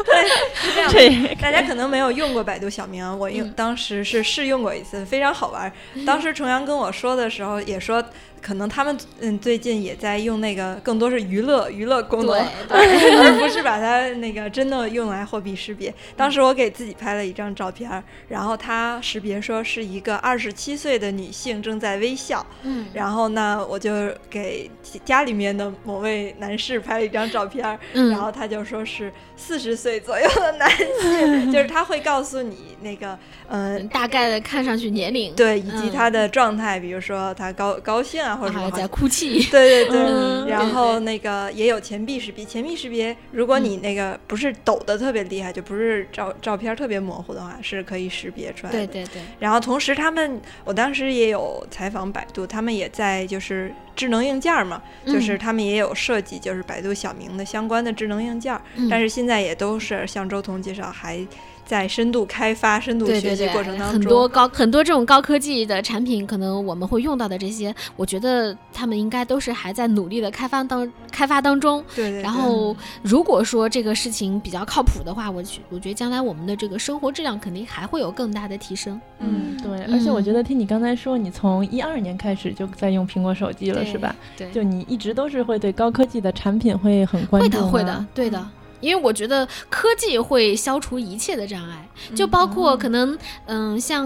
对是这样 大家可能没有用过百度小明，我用、嗯当时是试用过一次，非常好玩。当时重阳跟我说的时候，也说可能他们嗯最近也在用那个更多是娱乐娱乐功能，对而不是把它那个真的用来货币识别。当时我给自己拍了一张照片，然后它识别说是一个二十七岁的女性正在微笑，嗯，然后呢，我就给家里面的某位男士拍了一张照片，嗯。然后他就说是四十岁左右的男性，就是他会告诉你那个呃。大概的看上去年龄，对，以及嗯。他的状态，比如说他高高兴啊，或者什么在哭泣，对对对，嗯然后那个也有钱币识别，钱币识别，如果你那个不是抖的特别厉害，就不是照照片特别模糊的话，是可以识别出来的。对对对，然后同时他们，我当时也有采访百度，他们也在就是智能硬件嘛，就是嗯他们也有设计，就是百度小明的相关的智能硬件，嗯。但是现在也都是像周彤介绍，还在深度开发、深度学习过程当中很。多高很多这种高科技的产品，可能我们会用到的这些，我觉得他们应该都是还在努力的开发当开发当中。对对对，然后，如果说这个事情比较靠谱的话，我觉我觉得将来我们的这个生活质量肯定还会有更大的提升。嗯，对，而且我觉嗯得听你刚才说，你从一二年开始就在用苹果手机了，是吧？对，就你一直都是会对高科技的产品会很关注会的，会的，对的。因为我觉得科技会消除一切的障碍，就包哦括可能，嗯，像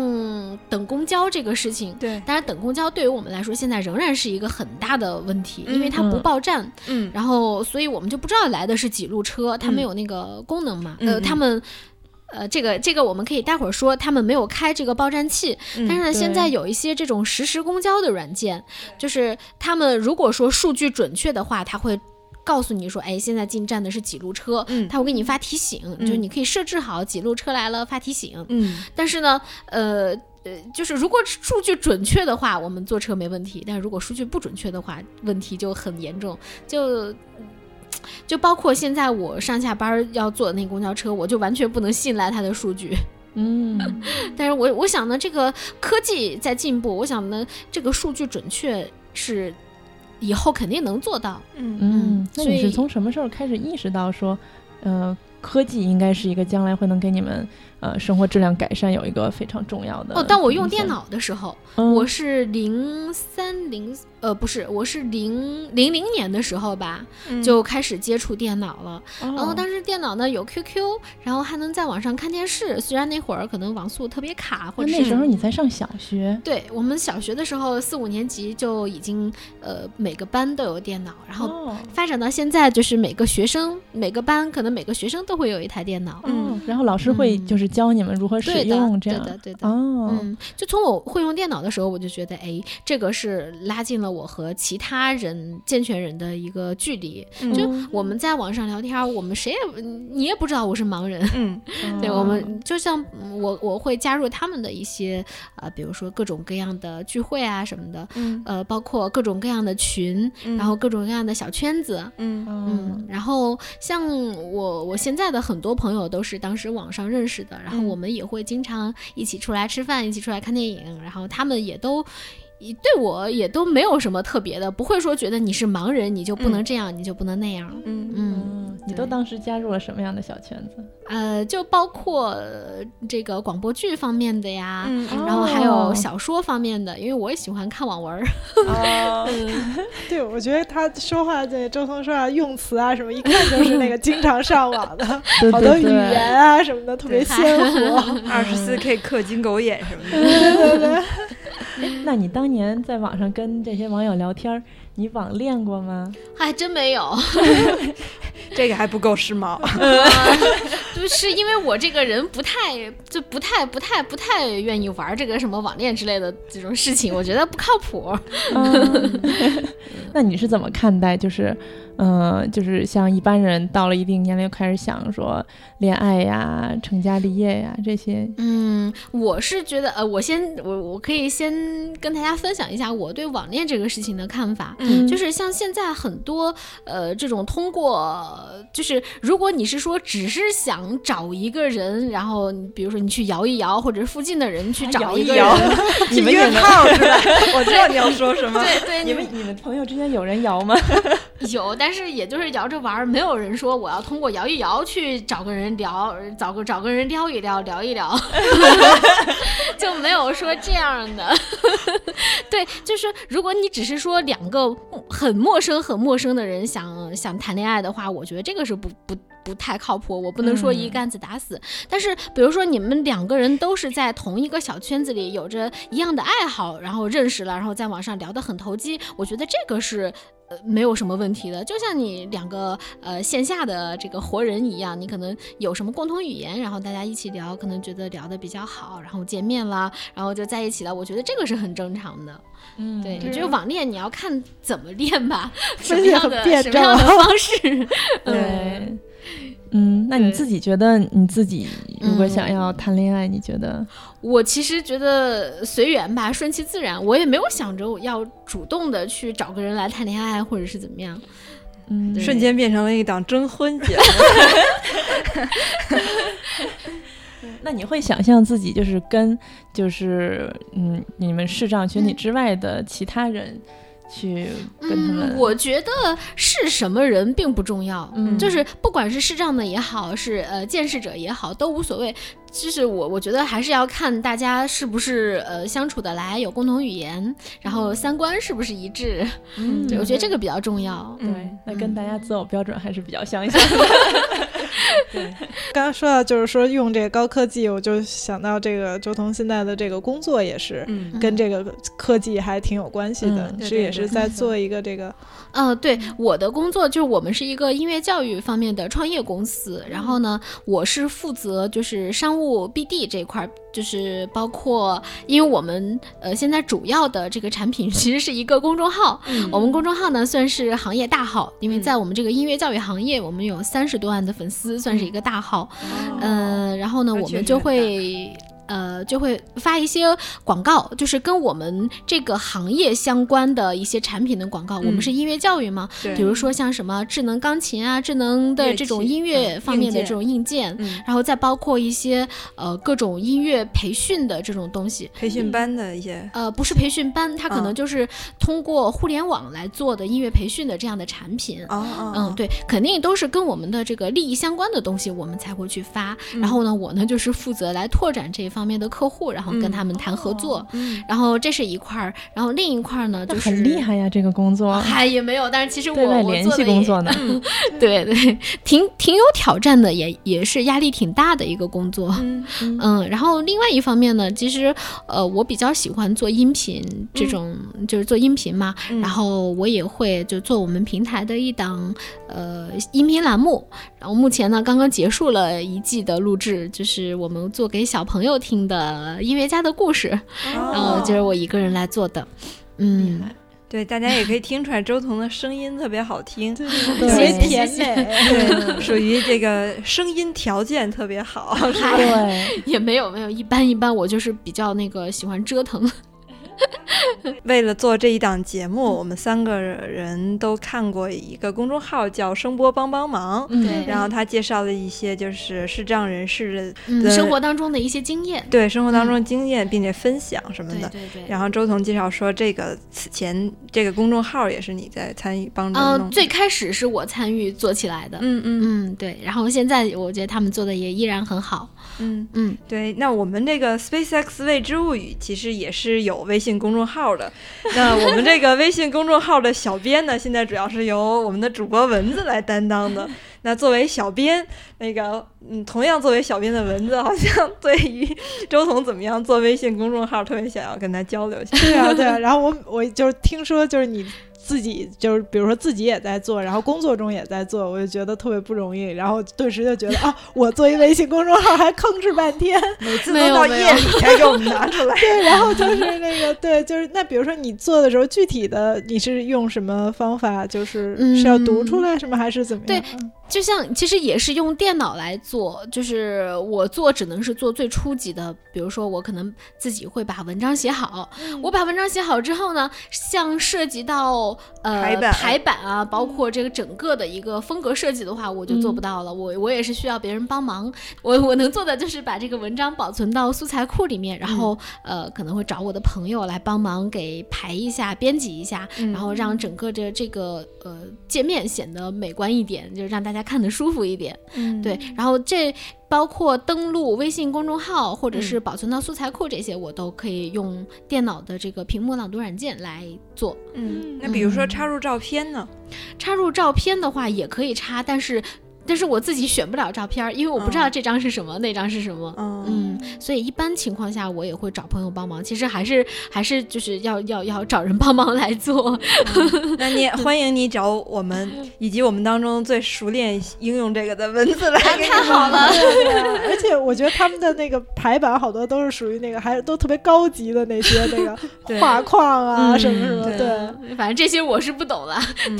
等公交这个事情，对，当然等公交对于我们来说现在仍然是一个很大的问题，因为它不嗯报站，嗯，然后所以我们就不知道来的是几路车，它没有那个功能嘛，呃，他们。呃，这个这个我们可以待会儿说，他们没有开这个报站器，嗯但是呢，现在有一些这种实时公交的软件，就是他们如果说数据准确的话，它会告诉你说，哎，现在进站的是几路车，嗯它会给你发提醒，嗯就是你可以设置好几路车来了发提醒。嗯但是呢，呃呃，就是如果数据准确的话，我们坐车没问题；但如果数据不准确的话，问题就很严重。就就包括现在我上下班要坐的那个公交车，我就完全不能信赖它的数据。嗯，但是我我想呢，这个科技在进步，我想呢，这个数据准确是以后肯定能做到。嗯。嗯，那你是从什么时候开始意识到说，呃，科技应该是一个将来会能给你们呃生活质量改善有一个非常重要的哦，当我用电，脑的时候，嗯。我是零三零呃不是，我是零零零年的时候吧，嗯就开始接触电脑了。哦然后当时电脑呢有 QQ，然后还能在网上看电视，虽然那会儿可能网速特别卡，或者是那那时候你才上小学，对我们小学的时候四五年级就已经呃每个班都有电脑，然后哦发展到现在就是每个学生每个班可能每个学生都会有一台电脑。嗯，然后老师会嗯就是教你们如何使，用这样，对的，对的。哦，嗯，就从我会用电脑的时候，我就觉得，哎，这个是拉近了我和其他人健全人的一个距离。嗯就我们在网上聊天，我们谁也你也不知道我是盲人。嗯对哦我们，就像嗯我我会加入他们的一些呃，比如说各种各样的聚会啊什么的，嗯呃，包括各种各样的群，嗯然后各种各样的小圈子。嗯嗯嗯，然后像我我现在的很多朋友都是当时网上认识的，然后嗯我们也会经常一起出来吃饭，一起出来看电影，然后他们也都。也对我也都没有什么特别的，不会说觉得你是盲人你就不能这样，你就不能那样。嗯嗯，嗯，你都当时加入了什么样的小圈子？呃，就包括呃这个广播剧方面的呀，嗯然后还有哦小说方面的，因为我也喜欢看网文 对，我觉得他说话这周彤说话用词啊什么，一看就是那个经常上网的，好多语言啊什么的特别鲜活。二十四 K 氪金狗眼什么的，对对对，那你当年在网上跟这些网友聊天，你网恋过吗？还真没有，这个还不够时髦。就是因为我这个人不太就不太不太不太愿意玩这个什么网恋之类的这种事情，我觉得不靠谱。嗯，那你是怎么看待？就是，嗯、就是像一般人到了一定年龄开始想说恋爱呀、成家立业呀这些。嗯，我是觉得，呃，我先我我可以先跟大家分享一下我对网恋这个事情的看法。嗯就是像现在很多呃这种通过，就是如果你是说只是想想找一个人，然后比如说你去摇一摇，或者是附近的人去找一个人，一摇你们也约能炮是吧？我知道你要说什么。对对，你们你们朋友之间有人摇吗？有，但是也就是摇着玩儿，没有人说我要通过摇一摇去找个人聊，找个找个人撩一撩，聊一聊，就没有说这样的。对，就是如果你只是说两个很陌生、很陌生的人想想谈恋爱的话，我觉得这个是不不。不太靠谱，我不能说一竿子打死。但是，比如说你们两个人都是在同一个小圈子里，有着一样的爱好，然后认识了，然后在网上聊得很投机，我觉得这个是呃没有什么问题的。就像你两个呃线下的这个活人一样，你可能有什么共同语言，然后大家一起聊，可能觉得聊得比较好，然后见面了，然后就在一起了。我觉得这个是很正常的。嗯对，对这个网恋你要看怎么练吧，什么样的什么样的方式。对。嗯，那你自己觉得你自己如果想嗯要谈恋爱，你觉得？我其实觉得随缘吧，顺其自然。我也没有想着我要主动的去找个人来谈恋爱，或者是怎么样。嗯，瞬间变成了一档征婚节目。那你会想象自己就是跟就是嗯你们视障群体之外的其他人去跟他们？嗯，我觉得是什么人并不重要，嗯就是不管是视障的也好，是呃见识者也好，都无所谓。就是我我觉得还是要看大家是不是呃相处得来，有共同语言，然后三观是不是一致。嗯对，我觉得这个比较重要。对嗯，那跟大家择偶标准还是比较相像的。对，刚刚说到就是说用这个高科技，我就想到这个周彤现在的这个工作也是。嗯跟这个科技还挺有关系的，嗯是对对对也是在做一个这个，呃，对，我的工作就是我们是一个音乐教育方面的创业公司，然后呢，我是负责就是商务 BD 这一块儿，就是包括因为我们呃现在主要的这个产品 其实是一个公众号，我们公众号呢算是行业大号，因为在我们这个音乐教育行业，我们有三十多万的粉丝，算是一个大号。嗯、然后呢，我们就会。呃，就会发一些广告，就是跟我们这个行业相关的一些产品的广告。我们嗯是音乐教育嘛，对比如说像什么智能钢琴啊、智能的这种音乐嗯方面的这种硬件，嗯，然后再包括一些呃各种音乐培训的这种东西。培训班的一些，呃，不是培训班，它可能嗯就是通过互联网来做的音乐培训的这样的产品。哦哦，嗯，对，肯定都是跟我们的这个利益相关的东西，我们才会去发。嗯然后呢，我呢就是负责来拓展这一方面的客户，然后跟嗯他们谈合作。嗯，然后这是一块儿，然后另一块儿呢就是很厉，害呀，这个工作，还也没有，但是其实我对外联我做的也系工作呢。对对，挺挺有挑战的，也也是压力挺大的一个工作。嗯嗯，然后另外一方面呢，其实呃，我比较喜欢做音频这种，就是做音频嘛。嗯然后我也会就做我们平台的一档呃音频栏目。然后目前呢，刚刚结束了一季的录制，就是我们做给小朋友听的音乐家的故事，然后哦就是我一个人来做的。嗯，对，大家也可以听出来周彤的声音特别好听，特别甜谢美。对，属于这个声音条件特别好，是吧？对，也没有没有，一般一般，我就是比较那个喜欢折腾。为了做这一档节目，我们三个人都看过一个公众号叫“声波帮帮忙”，嗯对然后他介绍了一些就是视障人士的嗯，对生活当中的一些经验。对生活当中经验，并且分享什么的。对对对。然后周彤介绍说，这个此前这个公众号也是你在参与帮助嗯、弄。最开始是我参与做起来的。嗯嗯嗯，对。然后现在我觉得他们做的也依然很好。嗯，嗯，对。那我们这个 SpaceX 未知物语其实也是有微信公众号的。那我们这个微信公众号的小编呢，现在主要是由我们的主播蚊子来担当的。那作为小编，那个嗯，同样作为小编的蚊子，好像对于周彤怎么样做微信公众号，特别想要跟他交流一下。对啊，对啊。然后我我就是听说，就是你自己就是比如说自己也在做，然后工作中也在做，我就觉得特别不容易。然后顿时就觉得啊，我做一微信公众号还吭哧半天。每次都到夜里才给我们拿出来。对，然后就是那个对，就是那比如说你做的时候，具体的你是用什么方法？就是嗯是要读出来什么，还是怎么样？就像其实也是用电脑来做，就是我做只能是做最初级的，比如说我可能自己会把文章写好，我把文章写好之后呢，像涉及到呃排版排版啊，包括这个整个的一个风格设计的话，我就做不到了，我我也是需要别人帮忙，我我能做的就是把这个文章保存到素材库里面，然后、呃可能会找我的朋友来帮忙给排一下、编辑一下，嗯然后让整个这这个呃界面显得美观一点，就让大家看得舒服一点。嗯对，然后这包括登录微信公众号或者嗯是保存到素材库这些，我都可以用电脑的这个屏幕朗读软件来做。嗯，那比如说插入照片呢？插入照片的话也可以插，但是但是我自己选不了照片儿，因为我不知道嗯这张是什么，那张是什么。嗯嗯，所以一般情况下我也会找朋友帮忙。其实还是还是就是要要要找人帮忙来做。那你也 欢迎你找我们以及我们当中最熟练应用这个的文字来太好了，而且我觉得他们的那个排版好多都是属于那个还都特别高级的那些那个 画框啊嗯什么什么，对对，反正这些我是不懂了。嗯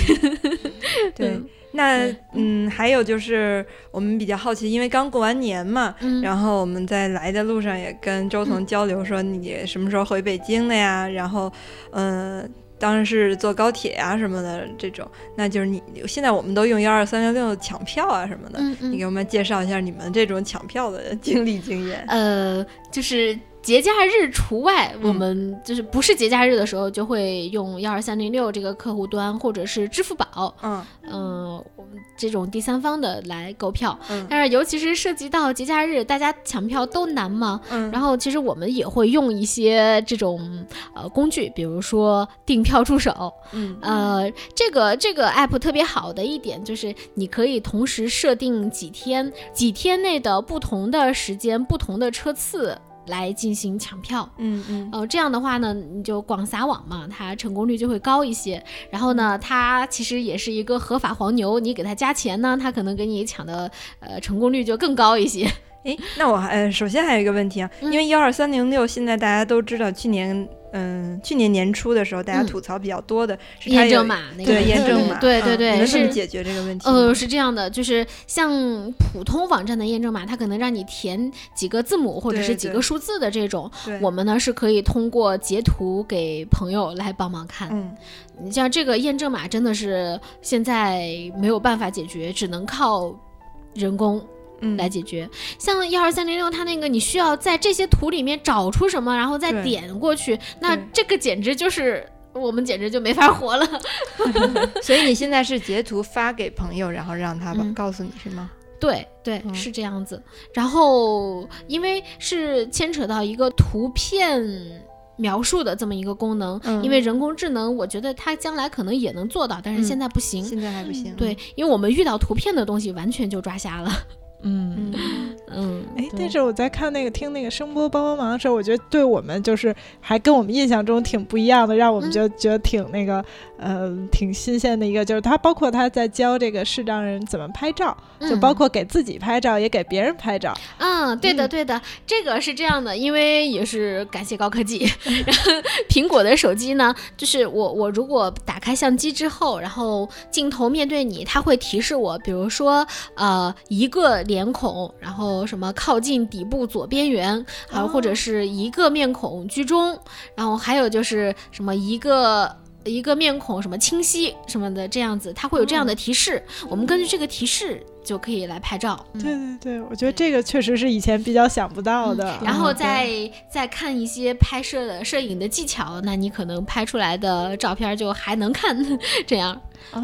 对。那嗯，还有就是我们比较好奇，因为刚过完年嘛，嗯然后我们在来的路上也跟周彤交流说你什么时候回北京的呀？然后，嗯、当然是坐高铁呀什么的这种。那就是你现在我们都用幺二三六六抢票啊什么的，嗯嗯你给我们介绍一下你们这种抢票的经历经验。呃，就是节假日除外，嗯我们就是不是节假日的时候，就会用幺二三零六这个客户端或者是支付宝，嗯嗯、我们这种第三方的来购票。嗯但是尤其是涉及到节假日，大家抢票都难嘛。嗯，然后其实我们也会用一些这种呃工具，比如说订票助手。嗯呃，这个这个 app 特别好的一点就是，你可以同时设定几天，几天内的不同的时间、不同的车次来进行抢票。嗯嗯呃，这样的话呢，你就广撒网嘛，它成功率就会高一些。然后呢，它其实也是一个合法黄牛，你给它加钱呢，它可能给你抢的呃成功率就更高一些。诶，那我还呃，首先还有一个问题啊，嗯因为幺二三零六现在大家都知道，去年嗯、去年年初的时候，大家嗯吐槽比较多的是验证码那个对验证码，嗯对对对，你们怎么是解决这个问题呢？呃，是这样的，就是像普通网站的验证码，它可能让你填几个字母或者是几个数字的这种，对我们呢是可以通过截图给朋友来帮忙看。嗯你像这个验证码真的是现在没有办法解决，只能靠人工嗯来解决。像幺二三零六，它那个你需要在这些图里面找出什么，然后再点过去，那这个简直就是我们简直就没法活了。所以你现在是截图发给朋友，然后让他吧、嗯告诉你是吗？对对，嗯是这样子。然后因为是牵扯到一个图片描述的这么一个功能，嗯因为人工智能，我觉得它将来可能也能做到，但是嗯现在不行。现在还不行。对，因为我们遇到图片的东西，完全就抓瞎了。嗯。嗯，嗯，哎，对。但是我在看那个听那个声波帮帮忙的时候，我觉得对我们就是还跟我们印象中挺不一样的，让我们嗯。就觉得挺那个，呃，挺新鲜的一个，就是他包括他在教这个视障人怎么拍照，就嗯包括给自己拍照，也给别人拍照。嗯，对的，嗯对的，这个是这样的，因为也是感谢高科技，然后苹果的手机呢，就是我我如果打开相机之后，然后镜头面对你，它会提示我，比如说呃一个脸孔，然后什么靠近底部左边缘，还有或者是一个面孔居中，然后还有就是什么一个。一个面孔什么清晰什么的这样子，它会有这样的提示，我们根据这个提示就可以来拍照。对对对，我觉得这个确实是以前比较想不到的。然后嗯再再看一些拍摄的摄影的技巧，那你可能拍出来的照片就还能看 这样。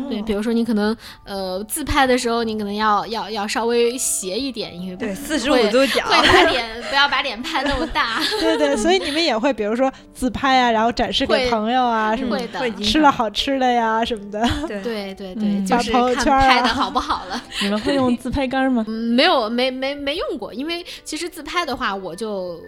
对，哦比如说你可能呃自拍的时候，你可能要要要稍微斜一点，因为对，四十五度角，会把脸不要把脸拍那么大。对对，所以你们也会，比如说自拍啊，然后展示给朋友啊什么的会吃了好吃的呀什么的。对对对对，嗯就是发朋友看拍的好不好了。你们会用自拍杆吗？嗯，没有没没没用过，因为其实自拍的话，我就。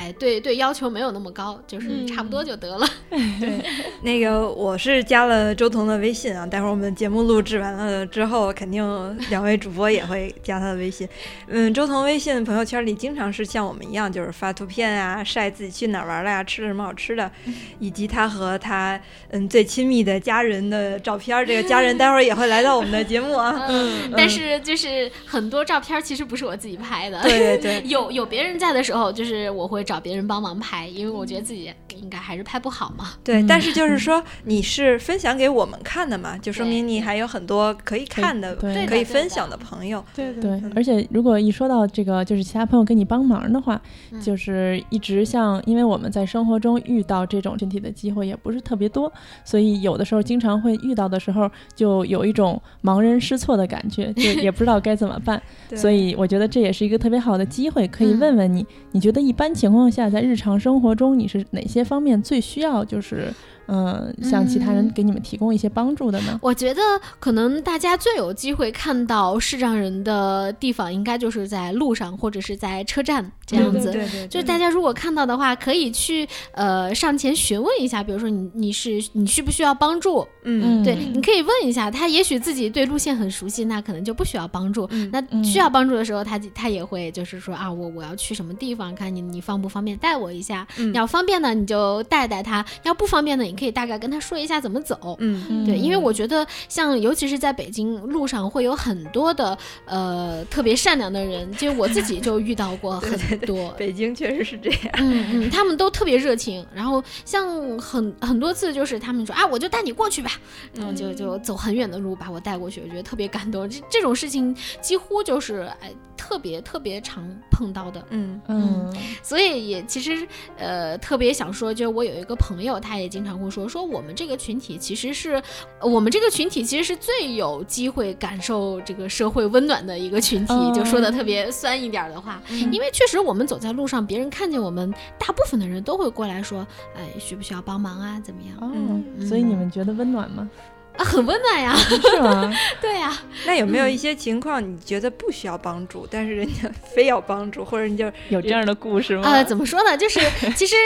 哎哎，对对，要求没有那么高，就是差不多就得了。对，那个我是加了周彤的微信啊，待会儿我们节目录制完了之后，肯定两位主播也会加他的微信。嗯，周彤微信朋友圈里经常是像我们一样，就是发图片啊，晒自己去哪儿玩了呀，吃了什么好吃的，以及他和他嗯最亲密的家人的照片。这个家人待会儿也会来到我们的节目啊。嗯，但是就是很多照片其实不是我自己拍的。对对对，有有别人在的时候，就是我会找别人帮忙拍，因为我觉得自己应该还是拍不好嘛。对，但是就是说你是分享给我们看的嘛，就说明你还有很多可以看的、对可以分享的朋友。对对，而且如果一说到这个，就是其他朋友给你帮忙的话，就是一直像，因为我们在生活中遇到这种群体的机会也不是特别多，所以有的时候经常会遇到的时候，就有一种茫然失措的感觉，就也不知道该怎么办。所以我觉得这也是一个特别好的机会，可以问问你，你觉得一般情况况下在日常生活中你是哪些方面最需要就是。嗯，向其他人给你们提供一些帮助的呢？我觉得可能大家最有机会看到视障人的地方，应该就是在路上或者是在车站这样子。对对，就大家如果看到的话，可以去呃上前询问一下，比如说你你是你需不需要帮助？嗯，对，你可以问一下他，也许自己对路线很熟悉，那可能就不需要帮助。那需要帮助的时候，他他也会就是说啊，我我要去什么地方，看你你方不方便带我一下？要方便呢，你就带带他；要不方便呢，你。可以大概跟他说一下怎么走，嗯，对，因为我觉得像尤其是在北京路上会有很多的呃特别善良的人，就我自己就遇到过很多。北京确实是这样，嗯嗯，他们都特别热情，然后像很很多次就是他们说啊，我就带你过去吧，然后就就走很远的路把我带过去，我觉得特别感动。这这种事情几乎就是哎特别特别常碰到的，嗯嗯，所以也其实呃特别想说，就是我有一个朋友，他也经常会。说说我们这个群体其实是我们这个群体其实是最有机会感受这个社会温暖的一个群体，就说的特别酸一点的话，因为确实我们走在路上，别人看见我们，大部分的人都会过来说，哎，需不需要帮忙啊？怎么样？嗯，所以你们觉得温暖吗？啊，很温暖呀，是吗？对呀。那有没有一些情况你觉得不需要帮助，但是人家非要帮助，或者你就有这样的故事吗？呃，怎么说呢？就是 其实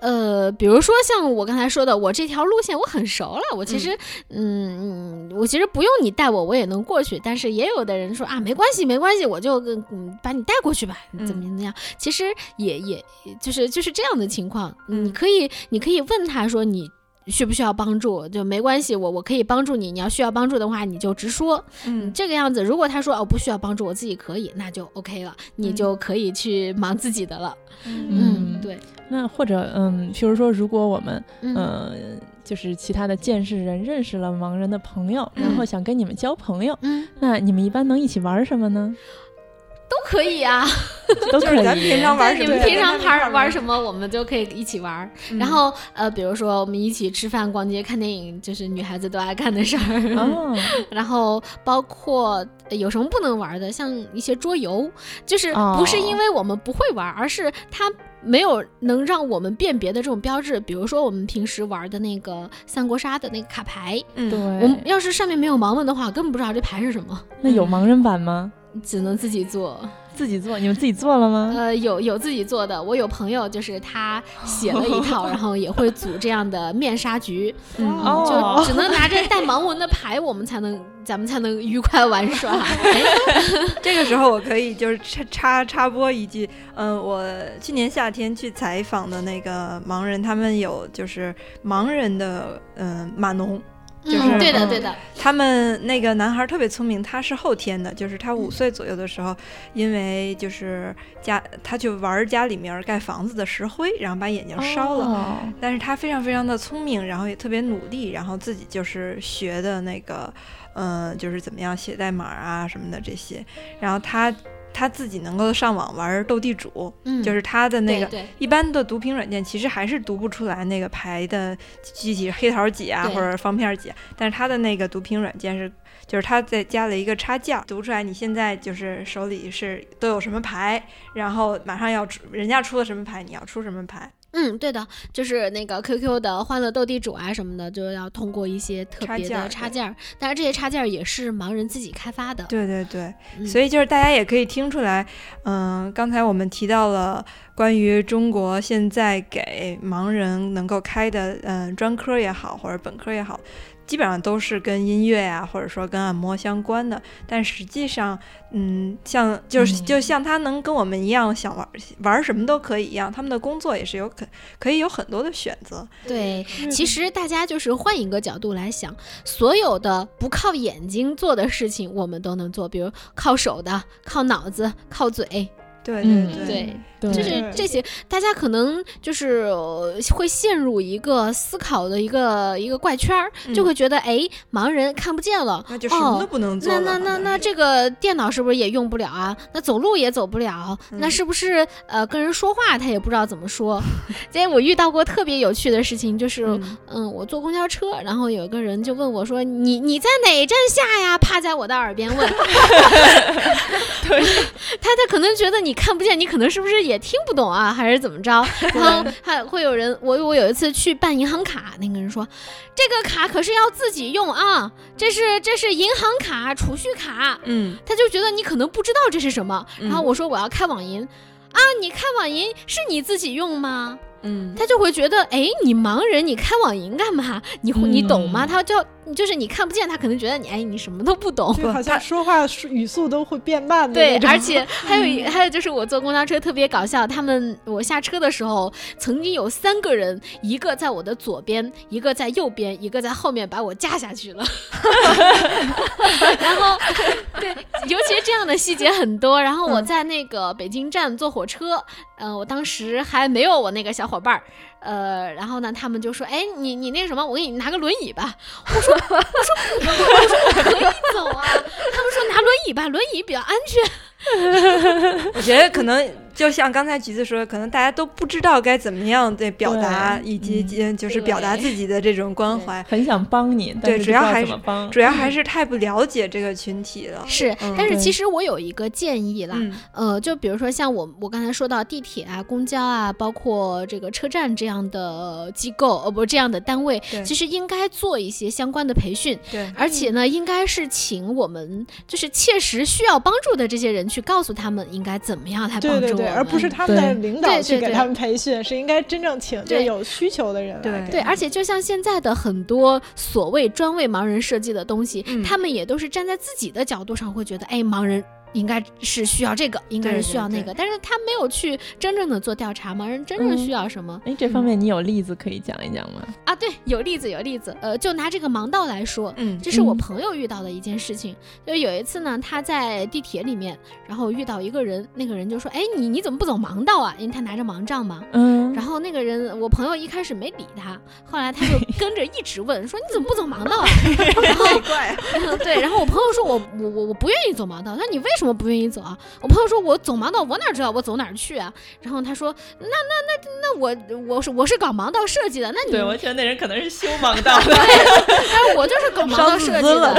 呃，比如说像我刚才说的，我这条路线我很熟了，我其实嗯嗯，我其实不用你带我，我也能过去。但是也有的人说啊，没关系，没关系，我就嗯把你带过去吧，怎么怎么样？其实也也就是就是这样的情况，你可以你可以问他说你。需不需要帮助就没关系，我我可以帮助你。你要需要帮助的话，你就直说。嗯，这个样子，如果他说哦不需要帮助，我自己可以，那就 OK 了，你就可以去忙自己的了。嗯，对。那或者嗯，譬如说，如果我们嗯，就是其他的见识人认识了盲人的朋友，然后想跟你们交朋友，嗯，那你们一般能一起玩什么呢？都可以啊，都可以。咱平常玩什么？你们平常玩玩什么，我们就可以一起玩。然后呃，比如说我们一起吃饭、逛街、看电影，就是女孩子都爱干的事儿。哦。然后包括有什么不能玩的，像一些桌游，就是不是因为我们不会玩，而是它没有能让我们辨别的这种标志。比如说我们平时玩的那个三国杀的那个卡牌，对，我们要是上面没有盲文的话，根本不知道这牌是什么。那有盲人版吗？只能自己做，自己做，你们自己做了吗？呃，有有自己做的，我有朋友就是他写了一套，然后也会组这样的面纱局，嗯就只能拿着带盲文的牌，我们才能咱们才能愉快玩耍。这个时候我可以就是插插插播一句，嗯，我去年夏天去采访的那个盲人，他们有就是盲人的嗯码农。就是对的，对的。他们那个男孩特别聪明，他是后天的，就是他五岁左右的时候，因为就是家他去玩家里面盖房子的石灰，然后把眼睛烧了。但是他非常非常的聪明，然后也特别努力，然后自己就是学的那个，嗯，就是怎么样写代码啊什么的这些。然后他。他自己能够上网玩斗地主，就是他的那个一般的读屏软件，其实还是读不出来那个牌的具体黑桃几啊，或者方片几。但是他的那个读屏软件是，就是他在加了一个插件，读出来你现在就是手里是都有什么牌，然后马上要出人家出了什么牌，你要出什么牌。嗯，对的，就是那个 QQ 的欢乐斗地主啊什么的，就要通过一些特别的插件儿但是这些插件儿也是盲人自己开发的。对对对，嗯所以就是大家也可以听出来，嗯、刚才我们提到了关于中国现在给盲人能够开的，嗯、专科也好或者本科也好，基本上都是跟音乐啊或者说跟按摩相关的。但实际上，嗯，像就是嗯就像他能跟我们一样想玩玩什么都可以一样，他们的工作也是有可可以有很多的选择。对，其实大家就是换一个角度来想，所有的不靠眼睛做的事情，我们都能做，比如靠手的、靠脑子、靠嘴，对嗯对对，对，就是这些，大家可能就是呃会陷入一个思考的一个一个怪圈儿，就嗯会觉得，哎，盲人看不见了，那就什么都哦。不能做那。那那那这个电脑是不是也用不了啊？那走路也走不了，那嗯是不是呃跟人说话他也不知道怎么说？今天我遇到过特别有趣的事情，就是嗯嗯，我坐公交车，然后有一个人就问我说：“你你在哪站下呀？”趴在我的耳边问。对，他他可能觉得你看不见，你可能是不是也听不懂啊，还是怎么着？然后还会有人，我我有一次去办银行卡，那个人说，这个卡可是要自己用啊，这是这是银行卡、储蓄卡，嗯，他就觉得你可能不知道这是什么。然后嗯我说我要开网银。啊，你开网银是你自己用吗？嗯，他就会觉得，哎，你盲人，你开网银干嘛？你会你懂吗？嗯他就就是你看不见，他可能觉得你，哎，你什么都不懂。就好像 说话语速都会变慢的对而且 还有一还有就是我坐公交车特别搞笑，他们我下车的时候，曾经有三个人，一个在我的左边，一个在右边，一个在后面把我架下去了。然后对，尤其是这样的细节很多。然后我嗯在那个北京站坐火车，呃，我当时还没有我那个小伙伴儿。呃，然后呢，他们就说：“哎，你你那个什么，我给你拿个轮椅吧。”我说：“我说，我说我可以走啊。”他们说拿轮椅吧，轮椅比较安全。我觉得可能就像刚才橘子说，可能大家都不知道该怎么样对表达，以及就是表达自己的这种关怀。很想帮你，对主要还是。主要还是太不了解这个群体了。是，嗯但是其实我有一个建议啦，嗯。呃，就比如说像我我刚才说到地铁啊、公交啊，包括这个车站这样的机构，呃，不这样的单位，其实应该做一些相关的培训，对，而且呢，应该是请我们就是切实需要帮助的这些人去告诉他们应该怎么样来帮助对而不是他们的领导去给他们培训，是应该真正请这对。有需求的人来对。对，而且就像现在的很多所谓专为盲人设计的东西，嗯。他们也都是站在自己的角度上会觉得，哎，盲人。应该是需要这个，应该是需要那个，但是他没有去真正的做调查，盲人真正嗯需要什么、哎，这方面你有例子可以讲一讲吗？啊？对，有例子，有例子。呃，就拿这个盲道来说，嗯这是我嗯朋友遇到的一件事情。就有一次呢，他在地铁里面，然后遇到一个人，那个人就说：“哎，你你怎么不走盲道啊？因为他拿着盲杖嘛。”嗯，然后那个人，我朋友一开始没理他，后来他就 跟着一直问，说你怎么不走盲道啊？然后怪，嗯 对，然后我朋友说我我我我不愿意走盲道，他说你为什么不愿意走啊？我朋友说我走盲道，我哪知道我走哪儿去啊？然后他说那那那那我我是我是搞盲道设计的，那你对，我觉得那人可能是修盲道的。但是我就是搞盲道设计的，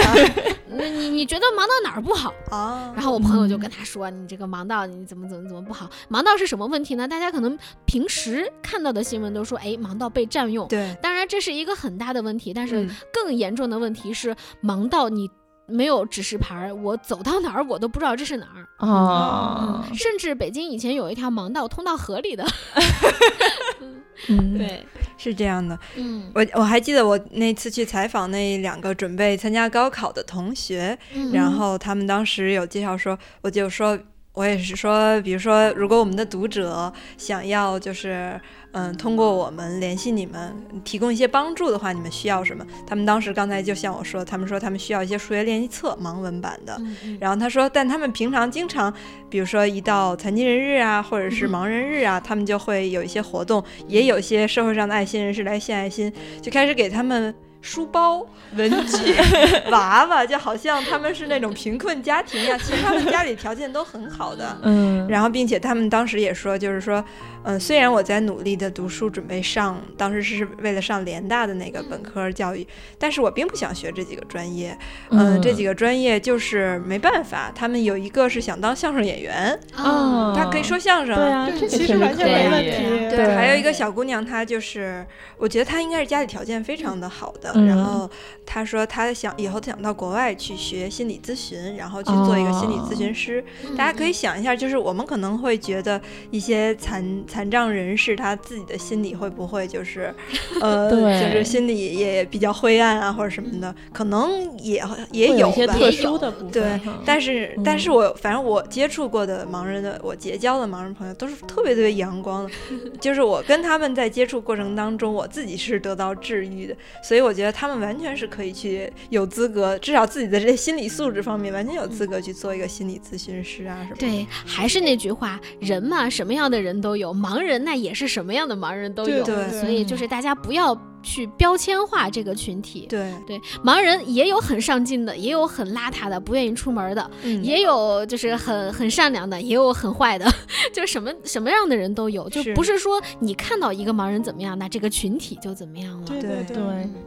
那 你你觉得盲道哪儿不好？啊，然后我朋友就嗯跟他说：“你这个盲道你怎么怎么怎么不好？盲道是什么问题呢？大家可能平时看到的新闻都说，哎，盲道被占用。对，当然这是一个很大的问题，但是嗯更严重的问题是盲道你没有指示牌儿，我走到哪儿我都不知道这是哪儿。哦，嗯，甚至北京以前有一条盲道通到河里的。嗯，对，是这样的。嗯我我还记得我那次去采访那两个准备参加高考的同学，嗯然后他们当时有介绍说，我就说，我也是说，比如说，如果我们的读者想要就是，嗯，通过我们联系你们，提供一些帮助的话，你们需要什么？他们当时刚才就像我说，他们说他们需要一些数学练习册，盲文版的。然后他说，但他们平常经常，比如说一到残疾人日啊，或者是嗯盲人日啊，他们就会有一些活动，也有一些社会上的爱心人士来献爱心，就开始给他们书包、文具、娃娃，就好像他们是那种贫困家庭一样。其实他们家里条件都很好的。嗯，然后，并且他们当时也说，就是说，嗯，虽然我在努力的读书，准备上，当时是为了上联大的那个本科教育，但是我并不想学这几个专业。嗯，这几个专业就是没办法。他们有一个是想当相声演员，哦，他可以说相声，对啊，这其实完全没问题。对，还有一个小姑娘，她就是，我觉得她应该是家里条件非常的好的。嗯、然后她说她想以后想到国外去学心理咨询，然后去做一个心理咨询师。哦、大家可以想一下，就是我们可能会觉得一些残残障人士他自己的心理会不会就是 呃，就是心理也比较灰暗啊，或者什么的，可能也也有吧。些特殊的部分。对，但是、嗯、但是我反正我接触过的盲人的，我结交的盲人朋友都是特别特别阳光的，就是我跟他们在接触过程当中，我自己是得到治愈的，所以我觉得他们完全是可以去有资格，至少自己的这心理素质方面完全有资格去做一个心理咨询师啊什么的。对，还是那句话，人嘛，什么样的人都有，盲人那也是什么样的盲人都有，对所以就是大家不要。去标签化这个群体，对。对，盲人也有很上进的，也有很邋遢的，不愿意出门的，嗯、也有就是很很善良的，也有很坏的，就什么什么样的人都有，就不是说你看到一个盲人怎么样，那这个群体就怎么样了。对对对，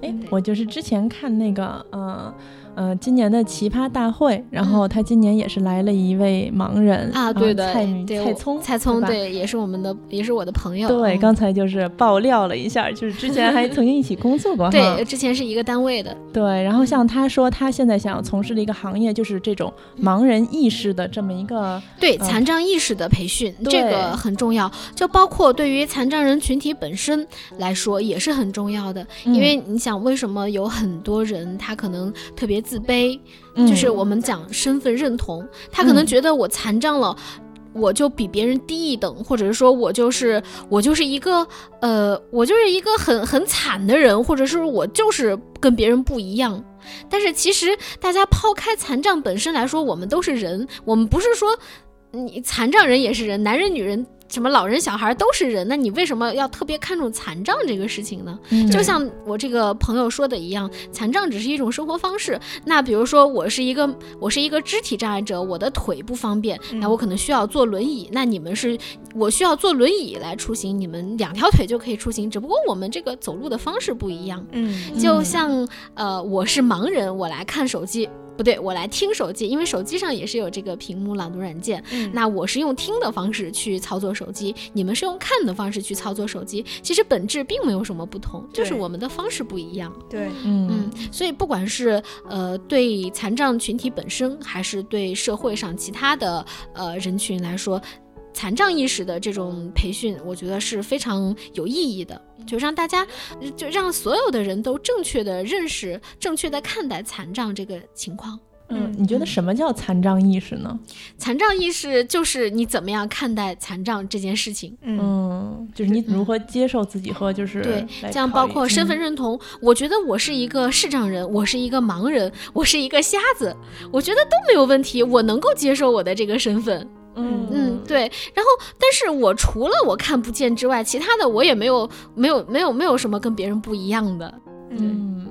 哎，我就是之前看那个，嗯。呃，今年的奇葩大会，然后他今年也是来了一位盲人啊，对的，蔡对蔡聪，蔡聪对，也是我们的，也是我的朋友。对，刚才就是爆料了一下，就是之前还 曾经一起工作过，对，之前是一个单位的。对，然后像他说，他现在想要从事的一个行业就是这种盲人意识的这么一个，对，残障意识的培训，这个很重要，就包括对于残障人群体本身来说也是很重要的，因为你想，为什么有很多人他可能特别自卑，就是我们讲身份认同，他可能觉得我残障了，我就比别人低一等，或者是说我就是我就是一个呃，我就是一个很很惨的人，或者是我就是跟别人不一样。但是其实大家抛开残障本身来说，我们都是人，我们不是说你残障人也是人，男人女人。什么老人小孩都是人，那你为什么要特别看重残障这个事情呢？嗯、就像我这个朋友说的一样，残障只是一种生活方式。那比如说我是一个我是一个肢体障碍者，我的腿不方便，那我可能需要坐轮椅。那你们是我需要坐轮椅来出行，你们两条腿就可以出行，只不过我们这个走路的方式不一样。嗯，就像呃，我是盲人，我来看手机。不对，我来听手机，因为手机上也是有这个屏幕朗读软件。嗯、那我是用听的方式去操作手机，你们是用看的方式去操作手机，其实本质并没有什么不同，就是我们的方式不一样。对，嗯嗯，所以不管是呃对残障群体本身，还是对社会上其他的呃人群来说，残障意识的这种培训，我觉得是非常有意义的。就让大家，就让所有的人都正确的认识、正确的看待残障这个情况。嗯，你觉得什么叫残障意识呢？残障意识就是你怎么样看待残障这件事情。嗯，就是你如何接受自己和就是对，这样包括身份认同。我觉得我是一个视障人，我是一个盲人，我是一个瞎子，我觉得都没有问题，我能够接受我的这个身份。嗯嗯，对。然后，但是我除了我看不见之外，其他的我也没有没有没有没有什么跟别人不一样的。嗯，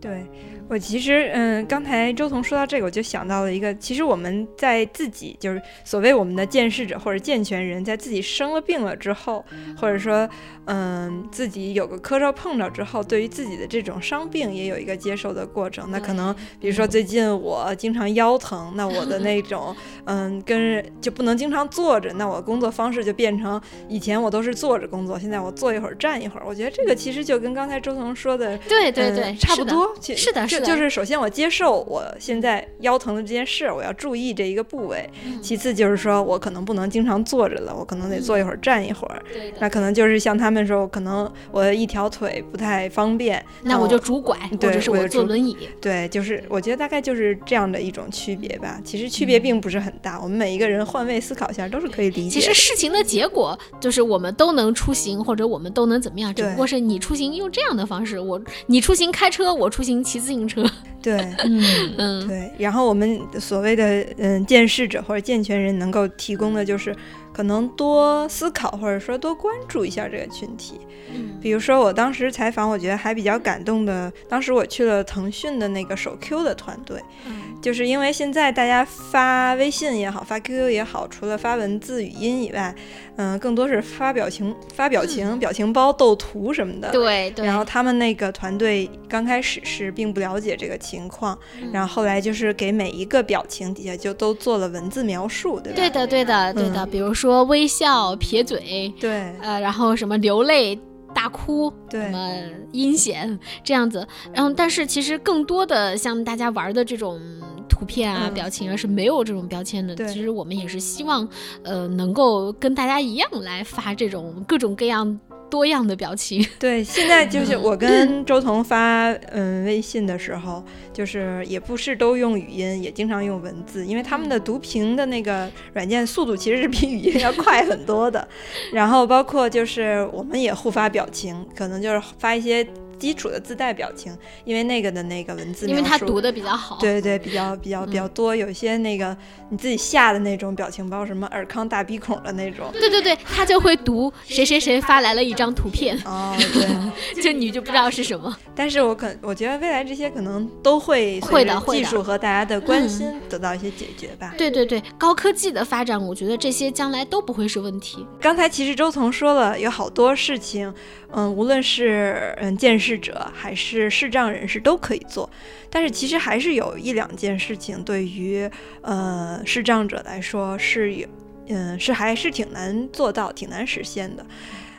对。我其实，嗯，刚才周彤说到这个，我就想到了一个，其实我们在自己就是所谓我们的见视者或者健全人，在自己生了病了之后，或者说，嗯，自己有个磕着碰着之后，对于自己的这种伤病也有一个接受的过程。那可能，比如说最近我经常腰疼，那我的那种，嗯，跟就不能经常坐着，那我工作方式就变成以前我都是坐着工作，现在我坐一会儿站一会儿。我觉得这个其实就跟刚才周彤说的，对对对，差不多，是的，是的。就是首先我接受我现在腰疼的这件事，我要注意这一个部位。其次就是说我可能不能经常坐着了，我可能得坐一会儿站一会儿。那可能就是像他们说，可能我一条腿不太方便，那我就拄拐，或者是我坐轮椅。对，就是我觉得大概就是这样的一种区别吧。其实区别并不是很大，我们每一个人换位思考一下都是可以理解。其实事情的结果就是我们都能出行，或者我们都能怎么样，只不过是你出行用这样的方式，我你出行开车，我出行骑自行车。对，嗯嗯，对。然后我们所谓的嗯见识者或者健全人能够提供的就是，可能多思考或者说多关注一下这个群体。嗯比如说，我当时采访，我觉得还比较感动的，当时我去了腾讯的那个手 Q 的团队，嗯就是因为现在大家发微信也好，发 QQ 也好，除了发文字、语音以外，嗯、更多是发表情、发表情、表情包、斗图什么的。。对对，然后他们那个团队刚开始是并不了解这个情况，嗯然后后来就是给每一个表情底下就都做了文字描述，对吧？对的对的对的，嗯比如说微笑、撇嘴，对呃，然后什么流泪。大哭，对什么阴险这样子，然后但是其实更多的像大家玩的这种图片啊、嗯表情啊是没有这种标签的。其实我们也是希望，呃，能够跟大家一样来发这种各种各样多样的表情。对，现在就是我跟周彤发嗯微信的时候，就是也不是都用语音，也经常用文字，因为他们的读屏的那个软件速度其实是比语音要快很多的。然后包括就是我们也互发表情，可能就是发一些基础的自带表情，因为那个的那个文字因为他读的比较好。对对，比较比较比较多，有一些那个你自己下的那种表情包，什么尔康大鼻孔的那种。对对对，他就会读谁谁谁发来了一张图片，哦，对，就你就不知道是什么。但是我可我觉得未来这些可能都会会的会的技术和大家的关心得到一些解决吧。对对对，高科技的发展，我觉得这些将来都不会是问题。刚才其实周彤说了，有好多事情，嗯，无论是嗯见识者还是视障人士都可以做，但是其实还是有一两件事情对于呃视障者来说是有，嗯，是还是挺难做到、挺难实现的。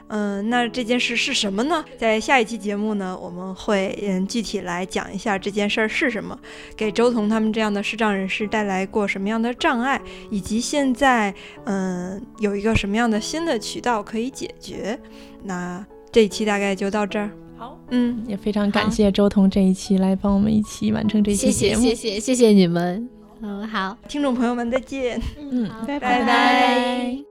嗯，那这件事是什么呢？在下一期节目呢，我们会嗯具体来讲一下这件事儿是什么，给周彤他们这样的视障人士带来过什么样的障碍，以及现在嗯有一个什么样的新的渠道可以解决。那这一期大概就到这儿。好，嗯，也非常感谢周彤这一期来帮我们一起完成这谢谢期节目。谢谢谢谢你们。嗯，好，听众朋友们再见。嗯，拜拜拜拜。